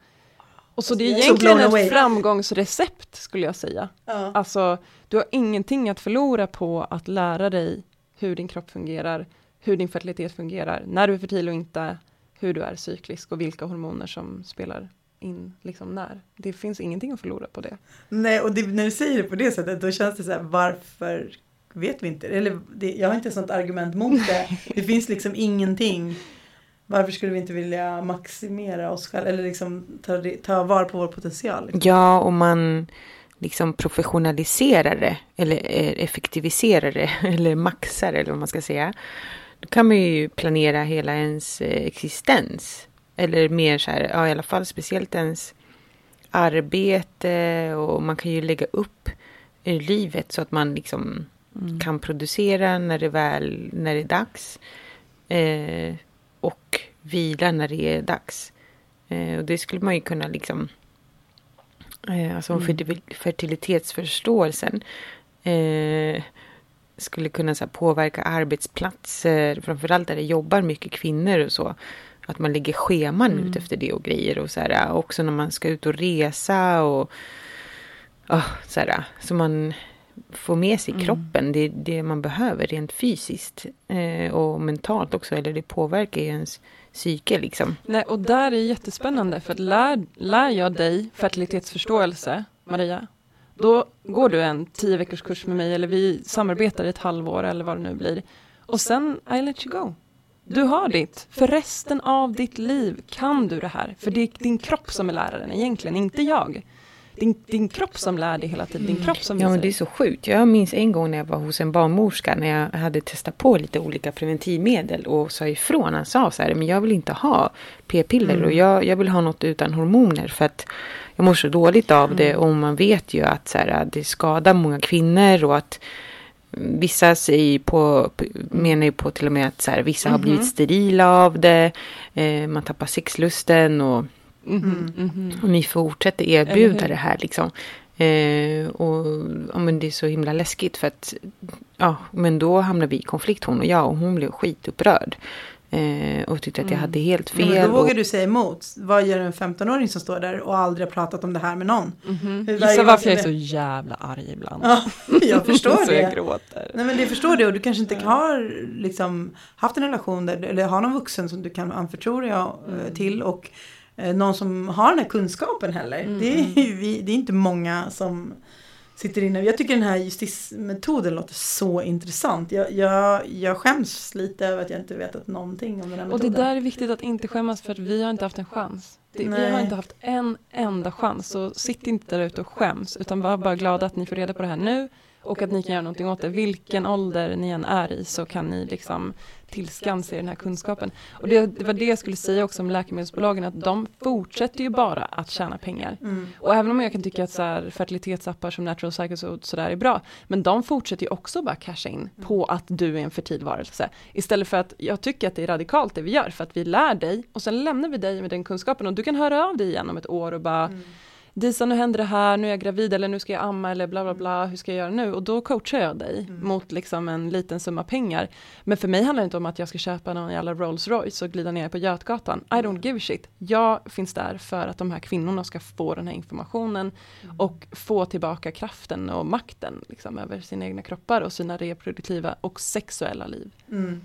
Och så Alltså, det är egentligen blown away. ett framgångsrecept skulle jag säga. Ja. Alltså, du har ingenting att förlora på att lära dig hur din kropp fungerar, hur din fertilitet fungerar, när du är fertil och inte, hur du är cyklisk och vilka hormoner som spelar in liksom när. Det finns ingenting att förlora på det. Nej, och det, när du säger det på det sättet då känns det så här, varför vet vi inte? Eller det, jag har inte sånt argument mot det. Det finns liksom ingenting. Varför skulle vi inte vilja maximera oss själva eller liksom ta, det- ta vara på vår potential? Liksom? Ja, om man liksom professionaliserar det eller eh, effektiviserar det eller maxar eller vad man ska säga. Då kan man ju planera hela ens eh, existens. Eller mer så här, ja i alla fall speciellt ens arbete och man kan ju lägga upp ur livet så att man liksom mm. kan producera när det väl när det är dags. Eh, och vila när det är dags. Eh, och det skulle man ju kunna liksom eh, alltså mm. fertilitetsförståelsen eh, skulle kunna så här, påverka arbetsplatser, framförallt där det jobbar mycket kvinnor och så. Att man lägger scheman mm. ut efter det och grejer och så här, också när man ska ut och resa och oh, så här, så man får med sig mm. kroppen det, det man behöver rent fysiskt eh, och mentalt också, eller det påverkar ju ens psyke liksom. Nej, och där är jättespännande för att lär, lär jag dig fertilitetsförståelse, Maria, då går du en tio veckors kurs med mig eller vi samarbetar i ett halvår eller vad det nu blir. Och sen I let you go. Du har ditt. För resten av ditt liv kan du det här. För det är din kropp som är läraren egentligen, inte jag. Din, din kropp som lär dig hela tiden. Din kropp som ja, men det är så sjukt. Jag minns en gång när jag var hos en barnmorska när jag hade testat på lite olika preventivmedel och sa ifrån. Han sa så här, men jag vill inte ha p-piller mm. och jag, jag vill ha något utan hormoner för att jag mår så dåligt av mm. det och man vet ju att så här, det skadar många kvinnor och att Vissa säger på, menar ju på till och med att så här, vissa mm -hmm. har blivit mhm. sterila av det. Eh, man tappar sexlusten och, mm -hmm. och ni fortsätter erbjuda det här liksom. Eh, och ja, men det är så himla läskigt för att ja, men då hamnar vi i konflikt hon och jag och hon blev skitupprörd. Eh, och tyckte att jag hade helt fel. Men då vågar du säga emot. Vad gör en 15-åring som står där och aldrig har pratat om det här med någon? Mm -hmm. Gissa varför jag är så jävla arg ibland. Ja, jag förstår så det. jag gråter. Nej men det förstår det och du kanske inte har liksom, haft en relation där, eller har någon vuxen som du kan anförtro dig eh, mm. till. Och eh, någon som har den här kunskapen heller. Mm. Det, är, vi, det är inte många som sitter inne. Jag tycker den här justismetoden låter så intressant. Jag, jag, jag skäms lite över att jag inte vetat någonting om den här metoden. Och det där är viktigt att inte skämmas för att vi har inte haft en chans. Det, vi har inte haft en enda chans. Så sitt inte där ute och skäms utan var bara glada att ni får reda på det här nu och att ni kan göra någonting åt det. Vilken ålder ni än är i så kan ni liksom tillskansa den här kunskapen. Och det, det, var det jag skulle säga också om läkemedelsbolagen, att de fortsätter ju bara att tjäna pengar. Mm. Och även om jag kan tycka att så här, fertilitetsappar som Natural Cycles och sådär är bra, men de fortsätter ju också bara casha in mm. på att du är en fertil varelse. Istället för att jag tycker att det är radikalt det vi gör, för att vi lär dig och sen lämnar vi dig med den kunskapen och du kan höra av dig igen om ett år och bara mm Disa nu händer det här, nu är jag gravid eller nu ska jag amma eller bla bla bla, hur ska jag göra nu? Och då coachar jag dig mm. mot liksom en liten summa pengar. Men för mig handlar det inte om att jag ska köpa någon jävla Rolls Royce och glida ner på Götgatan. I don't give a shit. Jag finns där för att de här kvinnorna ska få den här informationen mm. och få tillbaka kraften och makten liksom, över sina egna kroppar och sina reproduktiva och sexuella liv. Mm.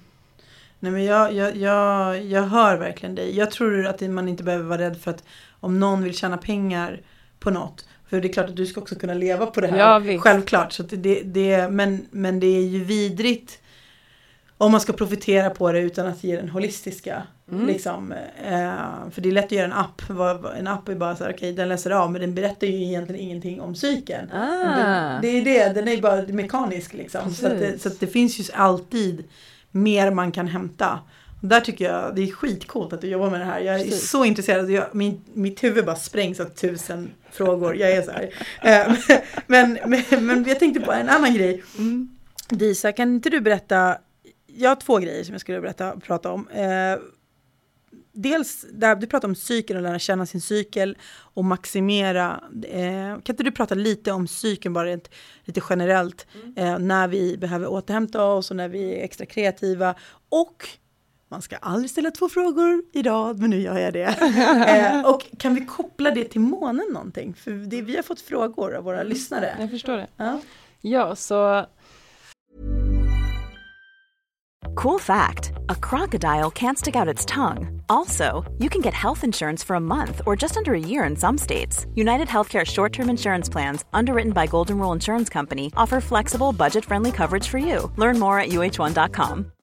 Nej men jag, jag, jag, jag hör verkligen dig. Jag tror att man inte behöver vara rädd för att om någon vill tjäna pengar på något. För det är klart att du ska också kunna leva på det här. Ja, Självklart. Så det, det, men, men det är ju vidrigt om man ska profitera på det utan att ge den holistiska. Mm. Liksom, eh, för det är lätt att göra en app. En app är bara så här, okej okay, den läser av men den berättar ju egentligen ingenting om cykeln. Ah. Det är det, den är bara mekanisk liksom. Så, att det, så att det finns ju alltid mer man kan hämta. Där tycker jag det är skitcoolt att du jobbar med det här. Jag är Precis. så intresserad. Jag, min, mitt huvud bara sprängs av tusen frågor. Jag är så här. Eh, men, men, men jag tänkte på en annan grej. Mm. Disa, kan inte du berätta? Jag har två grejer som jag skulle berätta, prata om. Eh, dels, där du pratar om cykeln och lära känna sin cykel och maximera. Eh, kan inte du prata lite om cykeln bara rent, lite generellt? Mm. Eh, när vi behöver återhämta oss och när vi är extra kreativa. Och man ska aldrig ställa två frågor idag, men nu gör jag det. eh, och kan vi koppla det till månen någonting? För det, vi har fått frågor av våra lyssnare. Jag förstår det. Ja, ja så... Cool fact, a crocodile can't stick out its tongue. Also, you can get health insurance for a month or just under a year in some states. United Healthcare short term insurance plans, underwritten by Golden Rule Insurance Company, offer flexible, budget friendly coverage for you. Learn more at uh1.com.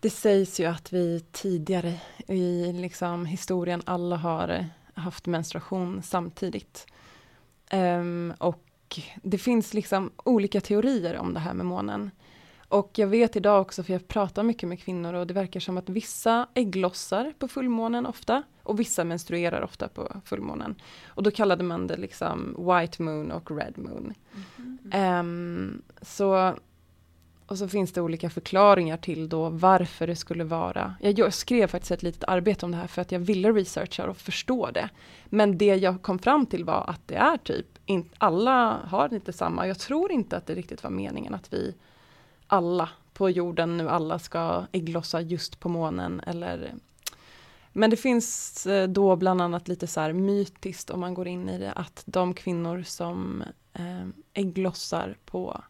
Det sägs ju att vi tidigare i liksom historien alla har haft menstruation samtidigt. Um, och det finns liksom olika teorier om det här med månen. Och jag vet idag också, för jag pratar mycket med kvinnor och det verkar som att vissa ägglossar på fullmånen ofta och vissa menstruerar ofta på fullmånen. Och då kallade man det liksom white moon och red moon. Mm -hmm. um, så och så finns det olika förklaringar till då varför det skulle vara. Jag skrev faktiskt ett litet arbete om det här för att jag ville researcha och förstå det. Men det jag kom fram till var att det är typ, in, alla har inte samma. Jag tror inte att det riktigt var meningen att vi alla på jorden nu alla ska ägglossa just på månen eller men det finns eh, då bland annat lite så här mytiskt om man går in i det att de kvinnor som eh, ägglossar på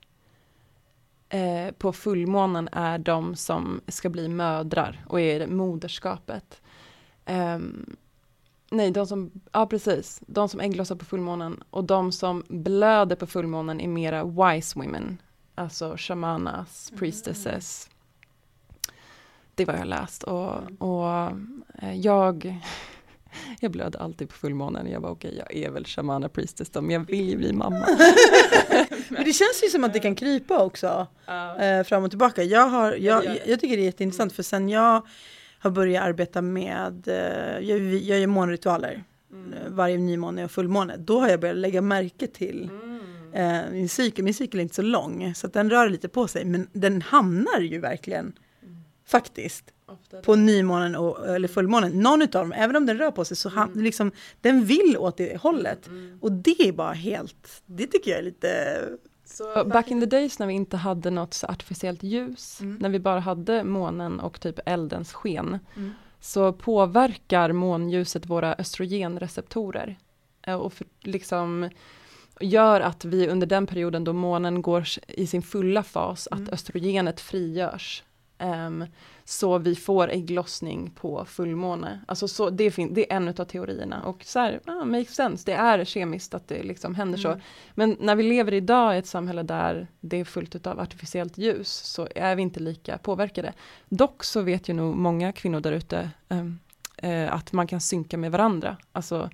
eh, på fullmånen är de som ska bli mödrar och är moderskapet. Eh, nej, de som, ja precis, de som ägglossar på fullmånen och de som blöder på fullmånen är mera wise women, alltså shamanas, mm. priestesses. Det var jag läst och, mm. och eh, jag jag blödde alltid på fullmånen. Jag var okej, okay, jag är väl shamana priestess men jag vill ju bli mamma. men det känns ju som att det kan krypa också. Uh. Fram och tillbaka. Jag, har, jag, jag, jag tycker det är jätteintressant mm. för sen jag har börjat arbeta med, eh, jag, jag gör månritualer. Mm. Eh, varje nymåne och fullmåne. Då har jag börjat lägga märke till mm. eh, min cykel. Min cykel är inte så lång så att den rör lite på sig. Men den hamnar ju verkligen mm. faktiskt på nymånen och, eller fullmånen. Någon utav dem, även om den rör på sig, så han, mm. liksom, den vill åt det hållet. Mm. Och det är bara helt, det tycker jag är lite... Så back in the days när vi inte hade något så artificiellt ljus, mm. när vi bara hade månen och typ eldens sken, mm. så påverkar månljuset våra östrogenreceptorer. Eh, och för, liksom gör att vi under den perioden då månen går i sin fulla fas, att mm. östrogenet frigörs. Um, så vi får ägglossning på fullmåne. Alltså så, det, det är en av teorierna och så här, ah, makes sense, det är kemiskt att det liksom händer mm. så. Men när vi lever idag i ett samhälle där det är fullt av artificiellt ljus så är vi inte lika påverkade. Dock så vet ju nog många kvinnor där ute um, uh, att man kan synka med varandra. Alltså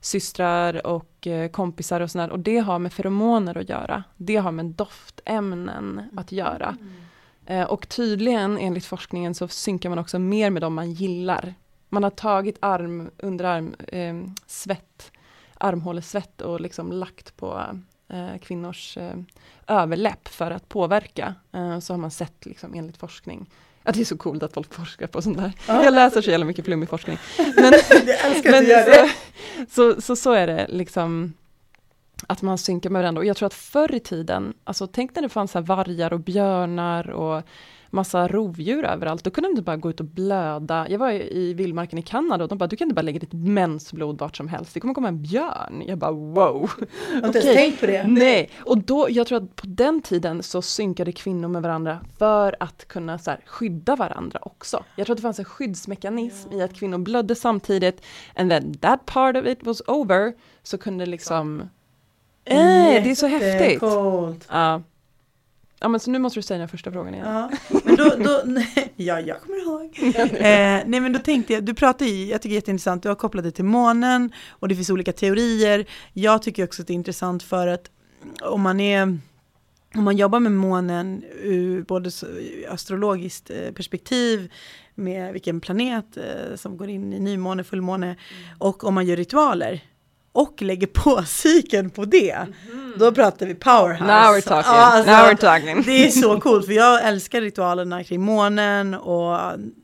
systrar och uh, kompisar och sådär och det har med feromoner att göra. Det har med doftämnen att göra. Mm. Eh, och tydligen enligt forskningen så synkar man också mer med dem man gillar. Man har tagit arm, underarm, eh, svett, armhålesvett och liksom lagt på eh, kvinnors eh, överläpp för att påverka. Eh, så har man sett liksom enligt forskning. Ja, det är så coolt att folk forskar på sånt där. Ja. Jag läser så jävla mycket flummig forskning. Men, men så, så, så, så är det liksom att man synkar med varandra. Och jag tror att förr i tiden, alltså tänk när det fanns här vargar och björnar och massa rovdjur överallt, då kunde de inte bara gå ut och blöda. Jag var i vildmarken i Kanada och de bara, du kan inte bara lägga ditt mensblod vart som helst, det kommer komma en björn. Jag bara wow. Jag har inte ens tänkt på det. Nej, och då, jag tror att på den tiden så synkade kvinnor med varandra för att kunna så här, skydda varandra också. Jag tror att det fanns en skyddsmekanism i att kvinnor blödde samtidigt, and then that part of it was over, så kunde liksom Nej, det är så häftigt. Ja. Ja men så nu måste du säga den första frågan igen. Ja, men då, då ja jag kommer ihåg. eh, nej men då tänkte jag, du pratar ju, jag tycker det är jätteintressant, du har kopplat det till månen och det finns olika teorier. Jag tycker också att det är intressant för att om man är om man jobbar med månen ur både astrologiskt eh, perspektiv med vilken planet eh, som går in i nymåne, fullmåne mm. och om man gör ritualer och lägger på cykeln på det, då pratar vi powerhouse. Now we're talking. Alltså, Now we're talking. Det är så coolt för jag älskar ritualerna kring månen och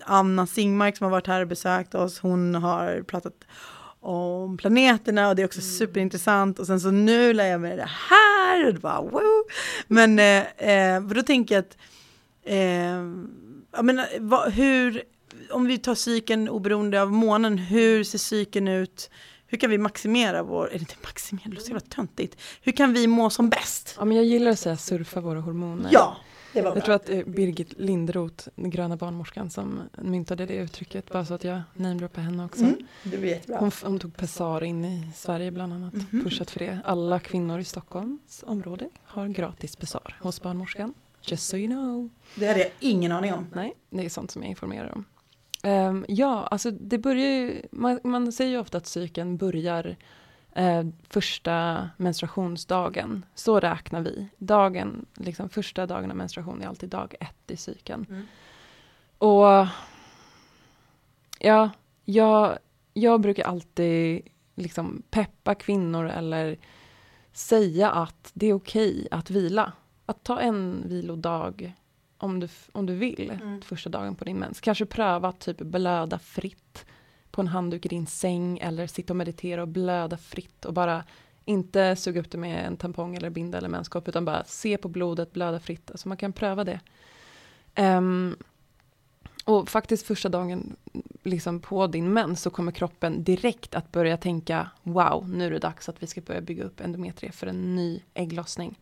Anna Singmark som har varit här och besökt oss, hon har pratat om planeterna och det är också superintressant och sen så nu lär jag mig det här och det bara wow. Men eh, eh, då tänker jag att eh, jag menar, vad, hur, om vi tar cykeln oberoende av månen, hur ser cykeln ut? Hur kan vi maximera vår, eller inte maximera, det låter så jävla töntigt. Hur kan vi må som bäst? Ja, men jag gillar att säga surfa våra hormoner. Ja, det var bra. Jag tror att det är Birgit Lindroth, den gröna barnmorskan, som myntade det uttrycket, bara så att jag namedroppar henne också. Mm, det blir jättebra. Hon, hon tog Pessar in i Sverige bland annat, Mhm. pushat för det. Alla kvinnor i Stockholms område har gratis Pessar hos barnmorskan. Just so you know. Det hade jag ingen aning om. Nej, det är sånt som jag informerar om. Ehm, ja, alltså det börjar ju, man, man säger ju ofta att cykeln börjar eh, första menstruationsdagen. Så räknar vi. Dagen, liksom första dagen av menstruation är alltid dag ett i cykeln. Mm. Och ja, jag, jag brukar alltid liksom peppa kvinnor eller säga att det är okej att vila. Att ta en vilodag om du, om du vill, Mm. första dagen på din mens. Kanske pröva att typ blöda fritt på en handduk i din säng eller sitta och meditera och blöda fritt och bara inte suga upp det med en tampong eller binda eller menskopp utan bara se på blodet, blöda fritt. Alltså man kan pröva det. Ehm, och faktiskt första dagen liksom på din mens så kommer kroppen direkt att börja tänka wow, nu är det dags att vi ska börja bygga upp endometrie för en ny ägglossning.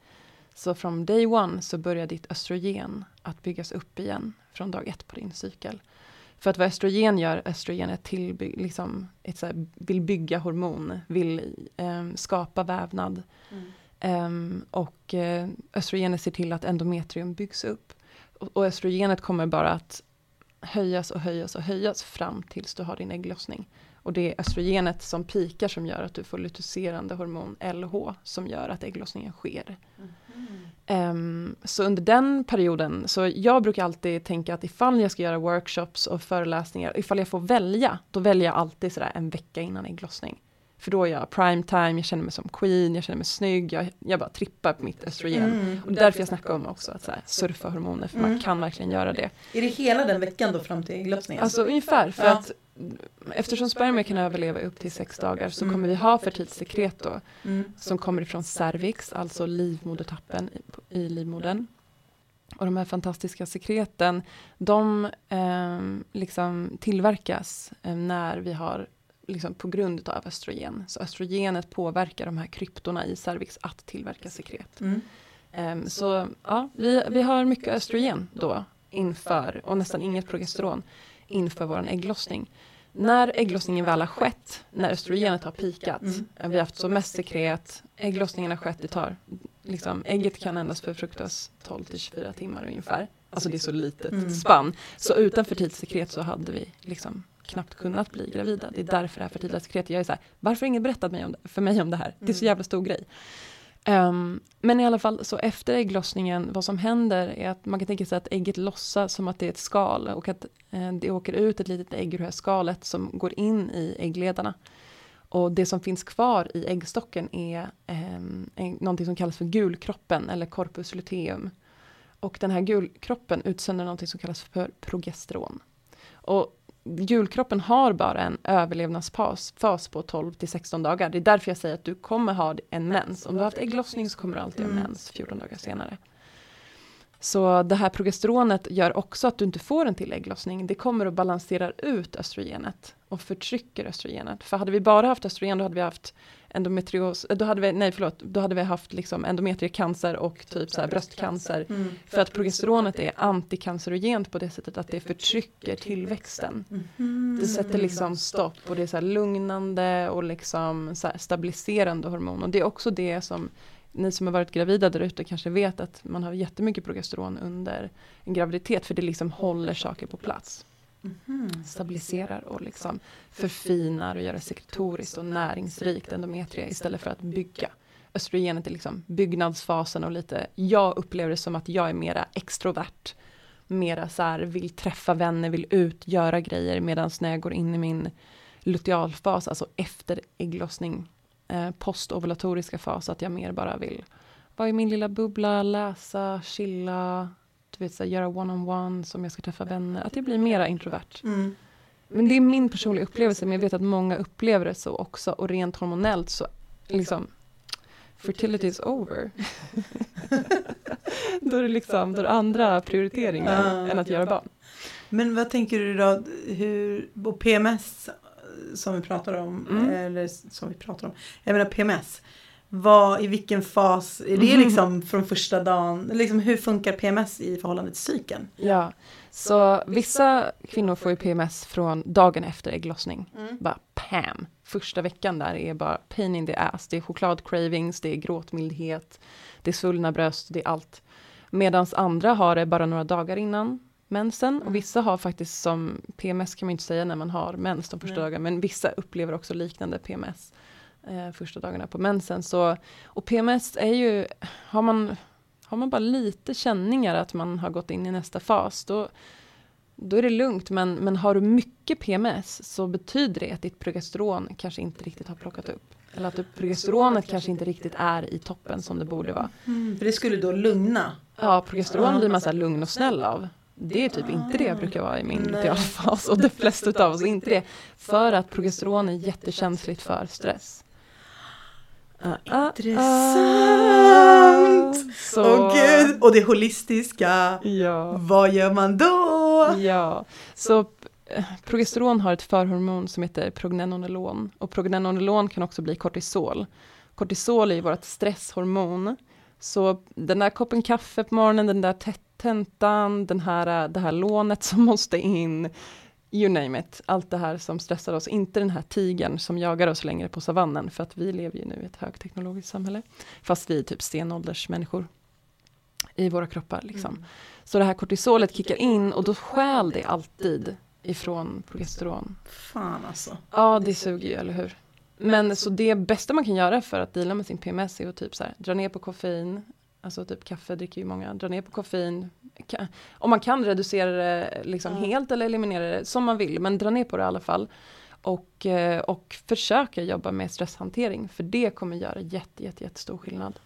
Så från day one så börjar ditt östrogen att byggas upp igen från dag ett på din cykel. För att vad östrogen gör, östrogen är till, liksom, ett så här, vill bygga hormon, vill ehm, skapa vävnad. Ehm, och uh, östrogenet ser till att endometrium byggs upp. Och, och östrogenet kommer bara att höjas och höjas och höjas fram tills du har din ägglossning. Och det är östrogenet som pikar som gör att du får lutecerande hormon LH som gör att ägglossningen sker. Ehm, så under den perioden, så jag brukar alltid tänka att ifall jag ska göra workshops och föreläsningar, ifall jag får välja, då väljer jag alltid sådär en vecka innan ägglossning. För då är jag prime time, jag känner mig som queen, jag känner mig snygg, jag, jag bara trippar på mitt östrogen. Mm. Och därför jag snackar om också att så här, surfa hormoner, för man kan verkligen göra det. Är det hela den veckan då fram till ägglossningen? Alltså ungefär, för Ja. att eftersom spermier kan överleva upp till sex dagar så Mm. kommer vi ha fertilt sekret då mm. som kommer ifrån cervix, alltså livmodertappen i, i livmodern. Och de här fantastiska sekreten, de ehm, liksom tillverkas eh, när vi har liksom på grund av östrogen. Så östrogenet påverkar de här kryptorna i cervix att tillverka sekret. Mm. Ehm, så ja, vi, vi har mycket östrogen då inför, och nästan inget progesteron inför vår ägglossning. När ägglossningen väl har skett, när östrogenet har pikat, Mm. vi har haft som mest sekret, ägglossningen har skett, det tar, liksom, ägget kan endast befruktas 12 till 24 timmar ungefär. Alltså det är så litet Mm. spann. Så utan fertilt sekret så hade vi liksom knappt kunnat bli gravida. Det är därför det här fertila sekretet, jag är så här, varför har ingen berättat mig om det, för mig om det här? Det är så Mm. jävla stor grej. Um, men i alla fall, så efter ägglossningen, vad som händer är att man kan tänka sig att ägget lossas som att det är ett skal och att eh, det åker ut ett litet ägg ur det här skalet som går in i äggledarna. Och det som finns kvar i äggstocken är eh, någonting som kallas för gulkroppen eller corpus luteum. Och den här gulkroppen utsöndrar någonting som kallas för progesteron. Och julkroppen har bara en överlevnadsfas fas på 12 till 16 dagar. Det är därför jag säger att du kommer ha en mens. Om du har haft ägglossning så kommer du alltid ha Mm. mens 14 dagar senare. Så det här progesteronet gör också att du inte får en till ägglossning. Det kommer att balansera ut östrogenet och förtrycker östrogenet. För hade vi bara haft östrogen då hade vi haft endometrios, då hade vi, nej förlåt, då hade vi haft liksom endometriecancer och typ så här bröstcancer. Mm. För att progesteronet är antikancerogent på det sättet att det förtrycker tillväxten. Mm. Det sätter liksom stopp och det är så lugnande och liksom så stabiliserande hormon. Och det är också det som ni som har varit gravida där ute kanske vet att man har jättemycket progesteron under en graviditet för det liksom håller saker på plats. Mhm. Stabiliserar och liksom förfinar och gör det sekretoriskt och näringsrikt endometria istället för att bygga. Östrogenet är liksom byggnadsfasen och lite, jag upplever det som att jag är mera extrovert. Mera så här, vill träffa vänner, vill ut, göra grejer medan när jag går in i min lutealfas, alltså efter ägglossning, eh, postovulatoriska fas, att jag mer bara vill vara i min lilla bubbla, läsa, chilla, du vet, så här, göra one-on-one som jag ska träffa vänner, att jag blir mera introvert. Mm. Men det är min personliga upplevelse, men jag vet att många upplever det så också och rent hormonellt så liksom fertility is over. då är det liksom, då är det andra prioriteringar Ah, än att göra barn. Men vad tänker du då, hur, och PMS som vi pratar om, Mm. eller som vi pratar om, jag menar PMS, vad, i vilken fas, är det Mm. liksom från första dagen, liksom hur funkar PMS i förhållande till cykeln? Ja, så vissa kvinnor får ju PMS från dagen efter ägglossning. Bara pam! Första veckan där är bara pain in the ass. Det är chokladcravings, det är gråtmildhet, det är svullna bröst, det är allt. Medan andra har det bara några dagar innan mensen och vissa har faktiskt som PMS kan man inte säga när man har mens de första Nej. dagarna, men vissa upplever också liknande PMS eh, första dagarna på mensen. Så, och PMS är ju, har man, har man bara lite känningar att man har gått in i nästa fas, då, då är det lugnt. Men, men har du mycket PMS så betyder det att ditt progesteron kanske inte riktigt har plockat upp. Eller att progesteronet kanske inte riktigt är i toppen som det borde vara. För det skulle då lugna. Ja, progesteron blir man så lugn och snäll av. Det är typ inte det jag brukar vara i min lutealfas och de flesta av oss är inte det. För att progesteron är jättekänsligt för stress. Ah, ah, Intressant! Så, Åh gud, och det holistiska, Ja. vad gör man då? Ja, så eh, progesteron har ett förhormon som heter prognenolon och prognenolon kan också bli kortisol. Kortisol är ju vårt stresshormon. Så den där koppen kaffe på morgonen, den där te- tentan, den här, det här lånet som måste in, you name it, allt det här som stressar oss, inte den här tigern som jagar oss längre på savannen, för att vi lever ju nu i ett högteknologiskt samhälle, fast vi är typ stenåldersmänniskor i våra kroppar. Liksom. Så det här kortisolet kickar in och då stjäl det alltid ifrån progesteron. Fan alltså. Ja, det suger ju, eller hur? Men så det bästa man kan göra för att deala med sin PMS är att typ så här, dra ner på koffein, alltså typ kaffe dricker ju många, dra ner på koffein. Om man kan reducera det liksom helt eller eliminera det som man vill, men dra ner på det i alla fall. Och, eh, och försöka jobba med stresshantering, för det kommer göra jätte, jätte, jättestor skillnad.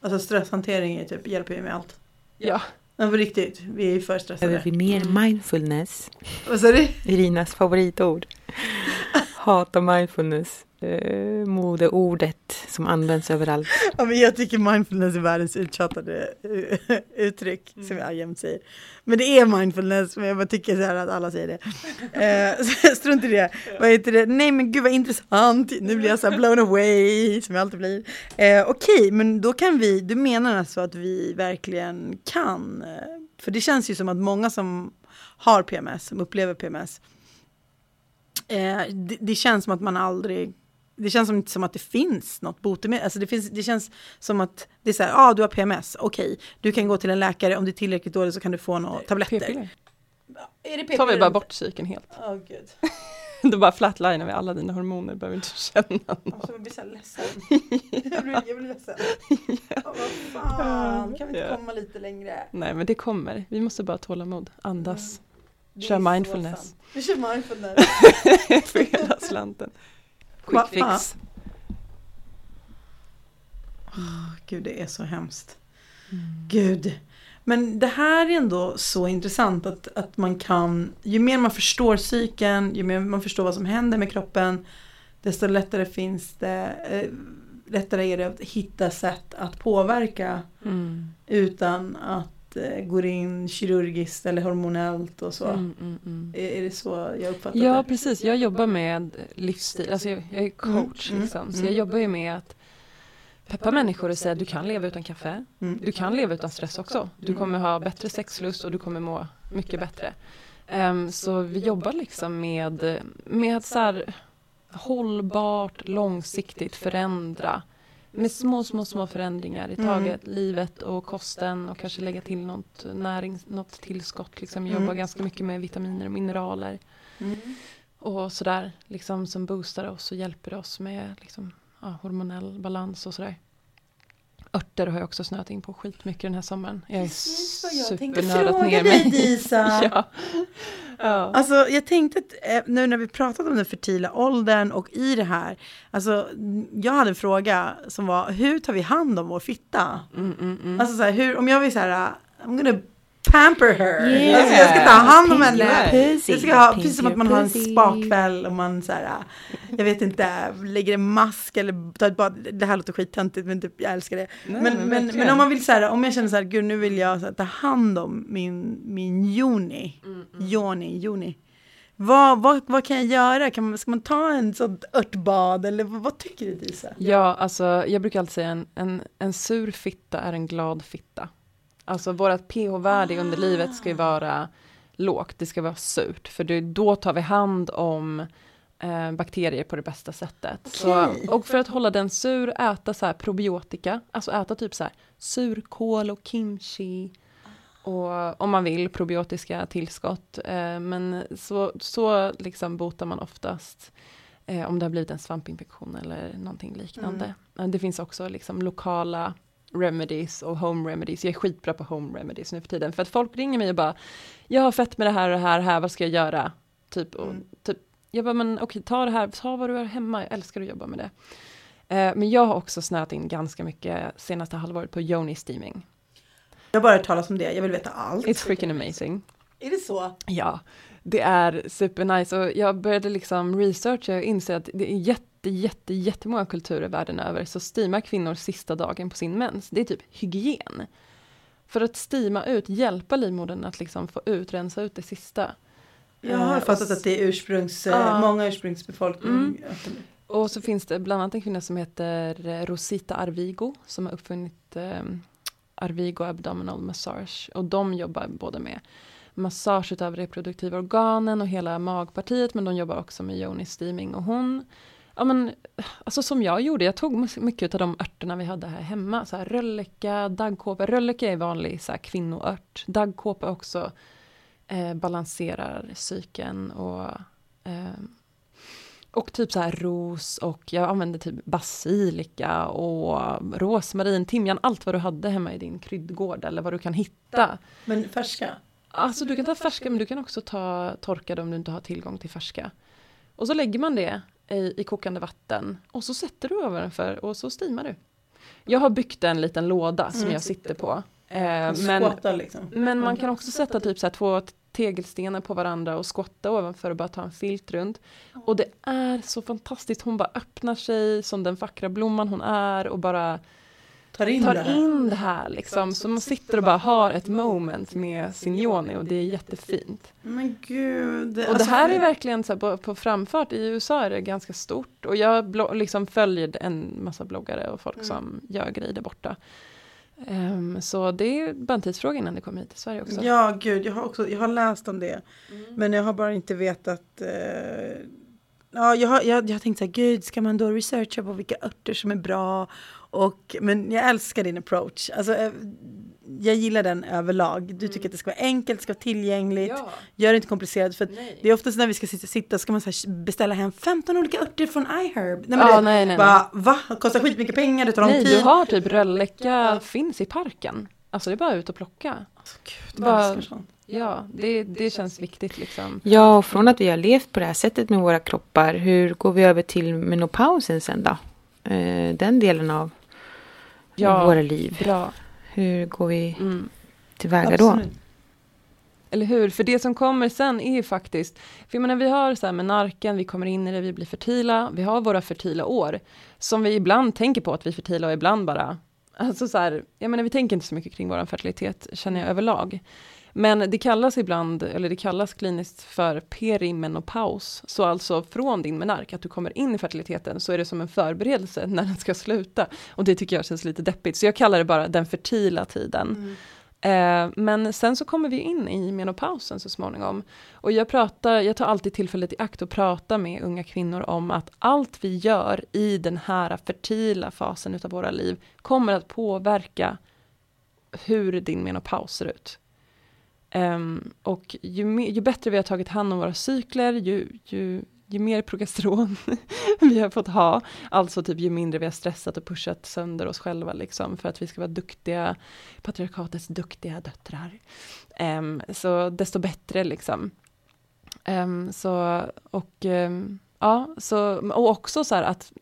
Alltså stresshantering är typ, hjälper ju med allt. Ja, Men på riktigt, vi är ju för Behöver stressade. vi mer mindfulness? Vad sa du? Irinas favoritord. Hata mindfulness. Eh, modeordet som används överallt. Ja, men jag tycker mindfulness är världens uttjatade eh, uttryck som jag jämt säger. Men det är mindfulness, men jag bara tycker så här att alla säger det. Eh, strunt i det. Vad heter det? Nej men gud vad intressant, nu blir jag så här blown away som jag alltid blir. Eh, Okej, men då kan vi, du menar alltså att vi verkligen kan, eh, för det känns ju som att många som har PMS, som upplever PMS, eh, det, det känns som att man aldrig det känns som, som att det finns något botemedel. Alltså det, finns, det känns som att det är så här, ja ah, du har PMS, okej, du kan gå till en läkare, om det är tillräckligt dåligt så kan du få några tabletter. p-piller. Är det Tar vi bara bort psyken helt. Åh gud. Då bara flatlinar vi alla dina hormoner, behöver inte känna något. Alltså, jag blir så här ledsen. jag, blir, jag blir ledsen. Ja, vad fan, kan vi inte Ja. komma lite längre? Nej men det kommer, vi måste bara tålamod, andas. Det Kör mindfulness. Vi kör mindfulness. För hela slanten. Quick va? fix. Gud, det är så hemskt. Mm. Gud. Men det här är ändå så intressant att, att man kan, ju mer man förstår psyken, ju mer man förstår vad som händer med kroppen, desto lättare finns det, eh, lättare är det att hitta sätt att påverka Mm. utan att eh, gå in kirurgiskt eller hormonellt och så. Mm, mm, mm. Är, är det så jag uppfattar Ja det? precis, jag jobbar med livsstil, alltså jag, jag är coach Mm, liksom. Så mm. jag jobbar ju med att peppa människor och säga att du kan leva utan kaffe. Mm. Du kan leva utan stress också. Du kommer ha bättre sexlust och du kommer må mycket bättre. Ehm, så vi jobbar liksom med, med att så här, hållbart, långsiktigt förändra. Med små, små, små förändringar i Mm. taget. Livet och kosten och kanske lägga till något närings, något tillskott. Liksom jobba Mm. ganska mycket med vitaminer och mineraler. Mm. Och sådär, liksom som boostar oss och hjälper oss med liksom, ja, hormonell balans och sådär. Örter har jag också snöat in på skitmycket den här sommaren. Jag är Precis vad jag tänkte fråga dig. Disa. ja. Ja. Alltså jag tänkte att eh, nu när vi pratat om den fertila åldern och i det här, alltså jag hade en fråga som var hur tar vi hand om vår fitta? Mm, mm, mm. Alltså så här, hur, om jag vill så här, I'm gonna pamper her. Yeah. Alltså jag ska ta hand om henne. Pink Jag ska ha, pussy, precis som att man har en pussy. spakväll och man så här, jag vet inte, lägger en mask eller tar ett bad. Det här låter skittöntigt men typ, jag älskar det. Nej, men, men men, om man vill så här, om jag känner så här, gud nu vill jag så här, ta hand om min, min joni, Mm, joni, joni. Vad, vad, vad kan jag göra? Kan man, ska man ta en sånt örtbad eller vad, vad tycker du Disa? Ja, alltså jag brukar alltid säga en, en, en sur fitta är en glad fitta. Alltså vårat pH-värde under livet ska ju vara lågt, det ska vara surt, för det, då tar vi hand om eh, bakterier på det bästa sättet. Så, och för att hålla den sur, äta så här probiotika, alltså äta typ så här surkål och kimchi, och om man vill probiotiska tillskott. Eh, men så, så liksom botar man oftast eh, om det har blivit en svampinfektion eller någonting liknande. Eh, Det finns också liksom lokala remedies och home remedies. Jag är skitbra på home remedies nu för tiden. För att folk ringer mig och bara, jag har fett med det här och det här, här vad ska jag göra? Typ, och, Mm. typ jag bara, men okej, ta det här, ta vad du har hemma, jag älskar att jobba med det. Eh, men jag har också snöat in ganska mycket senaste halvåret på yoni steaming. Jag har bara hört talas om det, jag vill veta allt. It's freaking amazing. Är det så? Ja, det är supernice och jag började liksom researcha och inse att det är jätte, jätte, jättemånga kulturer världen över så steamar kvinnor sista dagen på sin mens. Det är typ hygien. För att steama ut, hjälpa livmodern att liksom få ut, rensa ut det sista. Jag har Eh, fattat att det är ursprungs, Ja. många ursprungsbefolkning. Mm. Och så finns det bland annat en kvinna som heter eh, Rosita Arvigo som har uppfunnit eh, Arvigo Abdominal Massage. Och de jobbar både med massage utav reproduktiva organen och hela magpartiet men de jobbar också med yoni steaming och hon Ja men, alltså som jag gjorde, jag tog mycket av de örterna vi hade här hemma. Så här, rölleka, daggkåpa. Rölleka är vanlig så här, kvinnoört. Daggkåpa också eh, balanserar psyken och eh, och typ så här ros och jag använde typ basilika och rosmarin, timjan, allt vad du hade hemma i din kryddgård eller vad du kan hitta. Men färska? Alltså du kan ta färska men du kan också ta torkade om du inte har tillgång till färska. Och så lägger man det i, i kokande vatten och så sätter du över den för och så steamar du. Jag har byggt en liten låda som jag sitter på. Eh, men, liksom. men man kan också sätta typ så här två tegelstenar på varandra och skotta ovanför och bara ta en filt runt. Och det är så fantastiskt, hon bara öppnar sig som den vackra blomman hon är och bara Tar in det tar här. in det här liksom. Så man sitter och bara har ett moment med sin yoni och det är jättefint. Men gud. Och det här är verkligen så här på, på framfart, i USA är det ganska stort. Och jag liksom följer en massa bloggare och folk som gör grejer där borta. Ehm, så det är bara en tidsfråga innan det kommer hit till Sverige också. Ja, gud, jag har också, jag har läst om det. Mm. Men jag har bara inte vetat. Eh, ja, jag har, jag, jag har tänkt så här, gud, ska man då researcha på vilka örter som är bra? Och, men jag älskar din approach. Alltså, eh, jag gillar den överlag. Du tycker att det ska vara enkelt, det ska vara tillgängligt. Mm. Ja. Gör det inte komplicerat. För Nej. det är oftast när vi ska sitta, ska man så här beställa hem 15 olika örter från iHerb. Nej, men Ja, det, nej, nej, bara, Va? Kostar skitmycket pengar, det tar lång Nej, tid. du har typ rölleka, finns i parken. Alltså det är bara ut och plocka. Gud, bara- älskar sånt. Ja, det, det känns viktigt liksom. Ja, och från att vi har levt på det här sättet med våra kroppar, hur går vi över till menopausen sen då? Eh, den delen av Ja, våra liv. Bra. Hur går vi Mm. tillväga då? Absolut. Eller hur? För det som kommer sen är ju faktiskt, för jag menar vi har så här med narken, vi kommer in i det, vi blir fertila, vi har våra fertila år, som vi ibland tänker på att vi är fertila och ibland bara, alltså så här, jag menar vi tänker inte så mycket kring vår fertilitet, känner jag överlag. Men det kallas ibland, eller det kallas kliniskt för perimenopaus, så alltså från din menark, att du kommer in i fertiliteten, så är det som en förberedelse när den ska sluta. Och det tycker jag känns lite deppigt, så jag kallar det bara den fertila tiden. Eh, men sen så kommer vi in i menopausen så småningom. Och jag, pratar, jag tar alltid tillfället i akt att prata med unga kvinnor om att allt vi gör i den här fertila fasen utav våra liv kommer att påverka hur din menopaus ser ut. Um, och ju, ju bättre vi har tagit hand om våra cykler, ju, ju, ju mer progesteron vi har fått ha, alltså typ ju mindre vi har stressat och pushat sönder oss själva liksom, för att vi ska vara duktiga, patriarkatets duktiga döttrar. um, så desto bättre liksom. Um, så, och, um, ja, så, och också så här att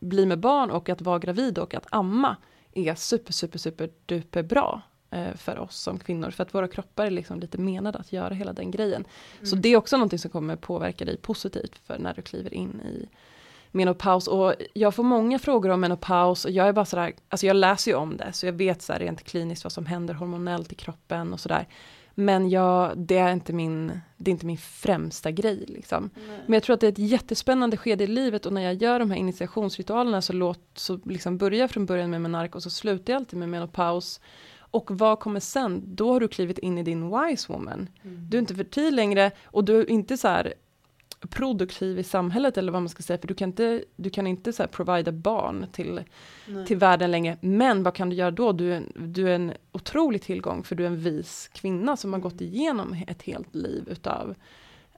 bli med barn och att vara gravid och att amma är super, super, super duper bra för oss som kvinnor. För att våra kroppar är liksom lite menade att göra hela den grejen. Mm. Så det är också någonting som kommer påverka dig positivt för när du kliver in i menopaus. Och jag får många frågor om menopaus och jag är bara sådär, alltså jag läser ju om det så jag vet så här rent kliniskt vad som händer hormonellt i kroppen och sådär. Men jag, det, är inte min, det är inte min främsta grej. Liksom. Men jag tror att det är ett jättespännande skede i livet och när jag gör de här initiationsritualerna så, låt, så liksom börjar jag från början med menark och så slutar jag alltid med menopaus. Och vad kommer sen? Då har du klivit in i din wise woman. Mm. Du är inte fertil längre och du är inte så här produktiv i samhället eller vad man ska säga, för du kan inte, du kan inte så här provida barn till, till världen längre. Men vad kan du göra då? Du är, du är en otrolig tillgång för du är en vis kvinna som har gått igenom ett helt liv utav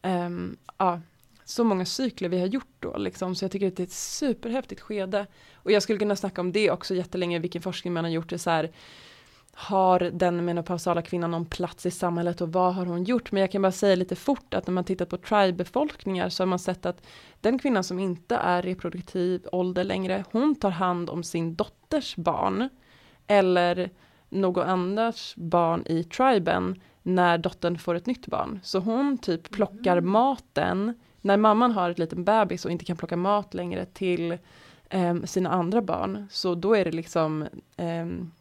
um, ja, så många cykler vi har gjort då liksom. Så jag tycker att det är ett superhäftigt skede. Och jag skulle kunna snacka om det också jättelänge, vilken forskning man har gjort det så här har den menopausala kvinnan någon plats i samhället och vad har hon gjort? Men jag kan bara säga lite fort att när man tittar på tribe-befolkningar så har man sett att den kvinnan som inte är reproduktiv ålder längre, hon tar hand om sin dotters barn eller någon annars barn i triben när dottern får ett nytt barn. Så hon typ plockar mm. maten när mamman har ett litet bebis och inte kan plocka mat längre till um, sina andra barn. Så då är det liksom um,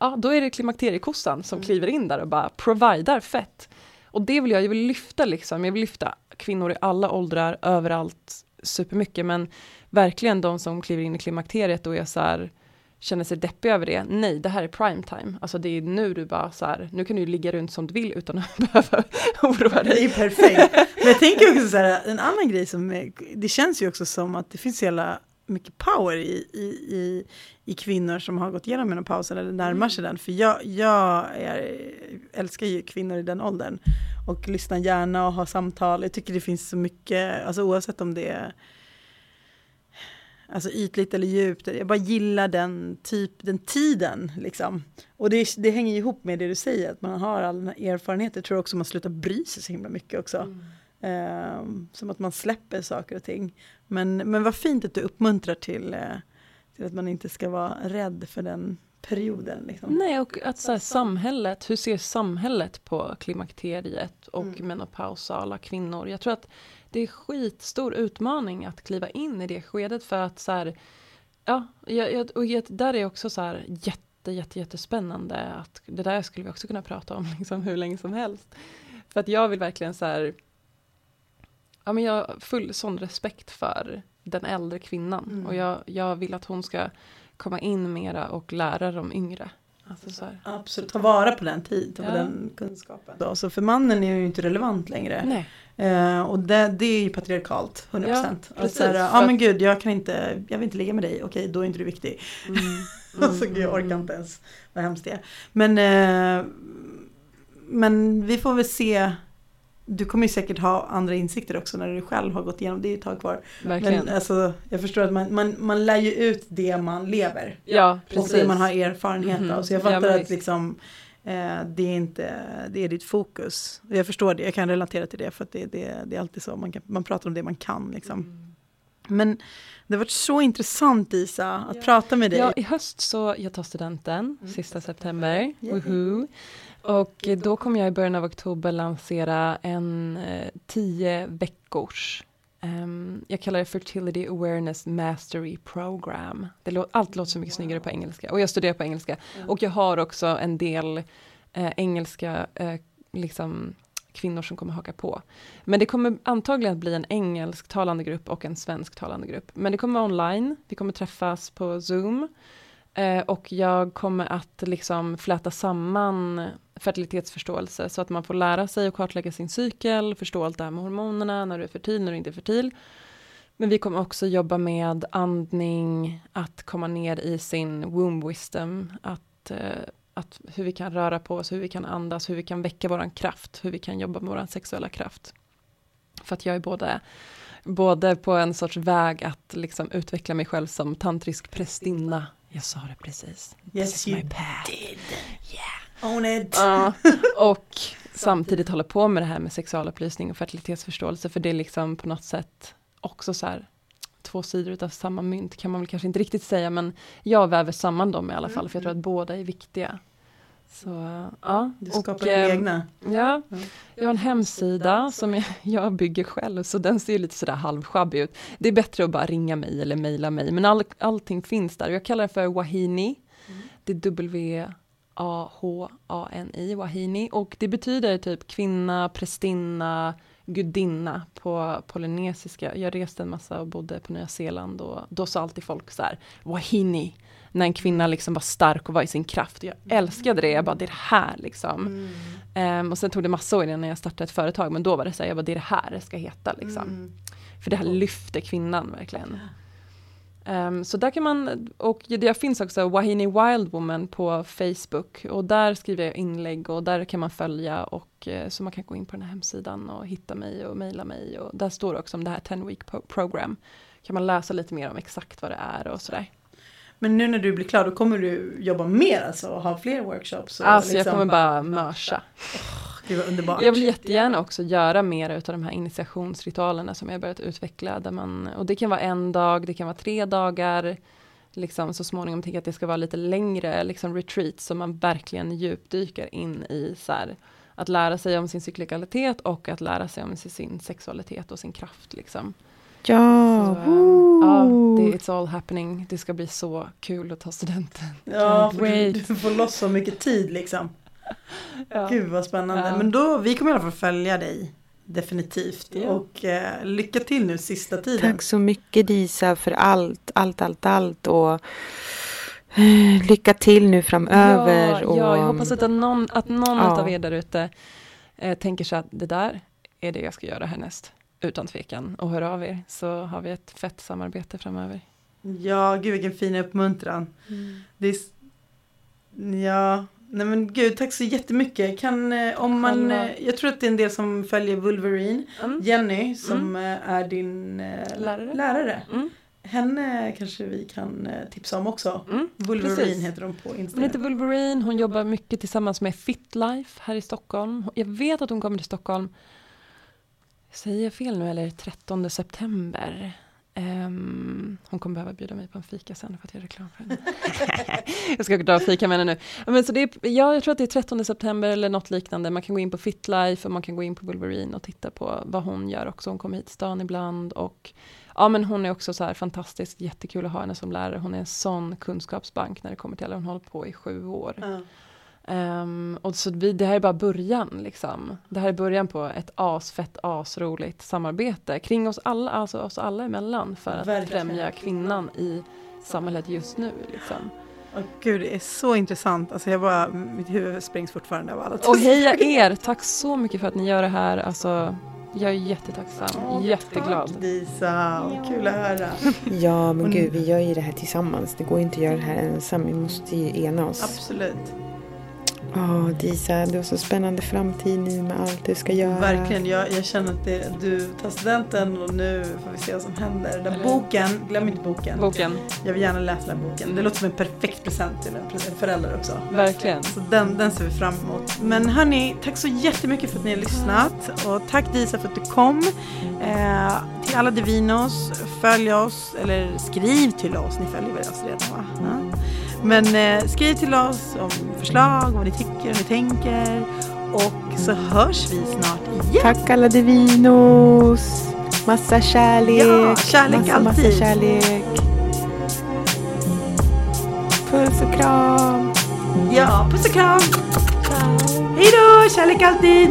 ja då är det klimakteriekossan som mm. kliver in där och bara providar fett. Och det vill jag, jag vill lyfta liksom, jag vill lyfta kvinnor i alla åldrar, överallt, supermycket, men verkligen de som kliver in i klimakteriet och är så här, känner sig deppiga över det. Nej, det här är prime time. Alltså det är nu du bara så här, nu kan du ligga runt som du vill utan att behöva oroa dig. Det är perfekt. Men jag tänker också så här, en annan grej som, det känns ju också som att det finns hela mycket power i, i, i, i kvinnor som har gått igenom menopausen eller närmar sig mm. den. För jag, jag är, älskar ju kvinnor i den åldern och lyssnar gärna och har samtal. Jag tycker det finns så mycket, alltså oavsett om det är alltså ytligt eller djupt. Jag bara gillar den typ, den tiden liksom. Och det, det hänger ihop med det du säger, att man har all den här erfarenheten. Jag tror också man slutar bry sig så himla mycket också. Mm. Um, som att man släpper saker och ting. Men, men vad fint att du uppmuntrar till, uh, till att man inte ska vara rädd för den perioden. Liksom. Nej, och att så här, samhället, hur ser samhället på klimakteriet och mm. menopausala kvinnor? Jag tror att det är skitstor utmaning att kliva in i det skedet för att så här, ja, jag, och där är också så här jätte, jätte, jättespännande att det där skulle vi också kunna prata om liksom hur länge som helst. För att jag vill verkligen så här ja, men jag har full sån respekt för den äldre kvinnan mm. och jag, jag vill att hon ska komma in mera och lära de yngre. Alltså Absolut, ta vara på den tiden, ja. på den kunskapen. Så alltså för mannen är ju inte relevant längre. Eh, och det, det är ju patriarkalt, 100%. Ja, precis, alltså, ja men gud, jag kan inte, jag vill inte ligga med dig, okej då är inte du viktig. Mm. Mm. alltså gud, jag orkar inte ens, vad hemskt det är. Men, eh, men vi får väl se du kommer ju säkert ha andra insikter också när du själv har gått igenom det ett tag kvar. Verkligen. Men alltså, jag förstår att man, man, man lär ju ut det man lever. Ja, precis. Och det man har erfarenhet mm. av. Så jag fattar ja, att liksom, eh, det, är inte, det är ditt fokus. Jag förstår det, jag kan relatera till det för att det, det, det är alltid så. Man, kan, man pratar om det man kan. Liksom. Mm. Men det har varit så intressant Isa att ja. prata med dig. Ja, i höst så, jag tar studenten, mm. sista september. Yeah. Och då kommer jag i början av oktober lansera en eh, tio veckors um, jag kallar det Fertility Awareness Mastery Program. Det lå allt låter så mycket snyggare på engelska och jag studerar på engelska. Mm. Och jag har också en del eh, engelska eh, liksom, kvinnor som kommer haka på. Men det kommer antagligen att bli en engelsktalande grupp och en svensktalande grupp. Men det kommer vara online, vi kommer träffas på Zoom. Eh, och jag kommer att liksom fläta samman fertilitetsförståelse så att man får lära sig att kartlägga sin cykel, förstå allt det här med hormonerna, när du är fertil, när du inte är fertil. Men vi kommer också jobba med andning, att komma ner i sin womb wisdom, att, eh, att hur vi kan röra på oss, hur vi kan andas, hur vi kan väcka våran kraft, hur vi kan jobba med våran sexuella kraft. För att jag är både både på en sorts väg att liksom utveckla mig själv som tantrisk prästinna Jag sa det precis. Yes, This is you my path. did. Own it. Ja, och samtidigt hålla på med det här med sexualupplysning och fertilitetsförståelse för det är liksom på något sätt också så här två sidor av samma mynt kan man väl kanske inte riktigt säga men jag väver samman dem i alla fall för jag tror att båda är viktiga. Så ja. Du skapar dina eh, egna. Ja, jag har en hemsida som jag, jag bygger själv, så den ser lite sådär halvsjabbig ut. Det är bättre att bara ringa mig eller mejla mig, men all, allting finns där. Jag kallar det för Wahini. Det är W-A-H-A-N-I, Wahini. Och det betyder typ kvinna, prästinna, gudinna på polynesiska. Jag reste en massa och bodde på Nya Zeeland och då sa alltid folk så här, Wahini. När en kvinna liksom var stark och var i sin kraft. Jag älskade det, jag bara det är det här liksom. Ehm, och sen tog det massa år innan jag startade ett företag, men då var det så här, jag bara det är det här det ska heta liksom. För det här lyfter kvinnan verkligen. Ehm, så där kan man, och det finns också Wahini Wild Woman på Facebook och där skriver jag inlägg och där kan man följa och eh, så man kan gå in på den här hemsidan och hitta mig och mejla mig och där står det också om det här 10 week program. Kan man läsa lite mer om exakt vad det är och sådär. Men nu när du blir klar då kommer du jobba mer alltså och ha fler workshops? Och Alltså jag liksom- kommer bara mörsa. Gud vad underbart. Jag vill jättegärna också göra mer utav de här initiationsritualerna som jag börjat utveckla. Där man, och det kan vara en dag, det kan vara tre dagar. Liksom så småningom tänker jag att det ska vara lite längre liksom retreat så man verkligen djupdyker in i så här, att lära sig om sin cyklikalitet och att lära sig om sin sexualitet och sin kraft. Liksom. Ja, Så, ja, det, it's all happening. Det ska bli så kul att ta studenten. Ja, du, du får loss så mycket tid liksom. Ja. Gud vad spännande. Ja. Men då, vi kommer i alla fall följa dig. Definitivt. Ja. Och eh, lycka till nu sista tiden. Tack så mycket Disa för allt, allt, allt, allt och eh, lycka till nu framöver. Ja, och, ja, jag hoppas att någon, att någon Ja. av er där ute eh, tänker sig att det där är det jag ska göra härnäst. Utan tvekan. Och hör av er så har vi ett fett samarbete framöver. Ja, gud vilken fin uppmuntran. Det är, ja, nej men gud tack så jättemycket. Kan, eh, om man, eh, jag tror att det är en del som följer Wolverine. Mm. Jenny som eh, är din Lärare. lärare. Mm. Henne kanske vi kan tipsa om också. Mm, Wolverine precis. heter de på Hon Instagram. heter Wolverine, hon jobbar mycket tillsammans med Fitlife här i Stockholm. Jag vet att hon kommer till Stockholm, säger jag fel nu eller 13 september. Ehm, hon kommer behöva bjuda mig på en fika sen för att göra reklam för henne. jag ska dra och fika med henne nu. Men så det är, ja, jag tror att det är 13 september eller något liknande. Man kan gå in på Fitlife och man kan gå in på Wolverine och titta på vad hon gör också. Hon kommer hit till stan ibland och ja, men hon är också så här fantastisk, jättekul att ha henne som lärare. Hon är en sån kunskapsbank när det kommer till alla. Hon har hållit på i sju år. Ja. Ehm, och så vi, det här är bara början liksom. Det här är början på ett asfett, asroligt samarbete kring oss alla, alltså oss alla emellan för att Verkligen. främja kvinnan i samhället just nu. Liksom. Åh, gud, det är så intressant. Alltså jag bara, mitt huvud sprängs fortfarande av alla Och heja er! Tack så mycket för att ni gör det här. Alltså, jag är jättetacksam, jätteglad. Tack Disa, vad kul att höra. Ja, men gud, vi gör ju det här tillsammans. Det går inte att göra det här ensam. Vi måste ju ena oss. Absolut. Ja, Disa, du har så spännande framtid nu med allt du ska göra. Verkligen, jag, jag känner att det, du tar studenten och nu får vi se vad som händer. Den boken, glöm inte boken. Boken, Jag vill gärna läsa den boken. Det låter som en perfekt present till en förälder också. verkligen. Så den, den ser vi fram emot. Men hörni, tack så jättemycket för att ni har lyssnat. Och tack Disa för att du kom. Eh, till alla Divinos, följ oss, eller skriv till oss. Ni följer väl oss redan va? Ja. Men eh, skriv till oss om förslag, om vad ni tycker, vad ni tänker. Och så hörs vi snart igen. Tack alla Divinos! Massa kärlek! Ja, kärlek massa, massa alltid. kärlek! Puss och kram! Ja, puss och kram! Hej då, kärlek alltid!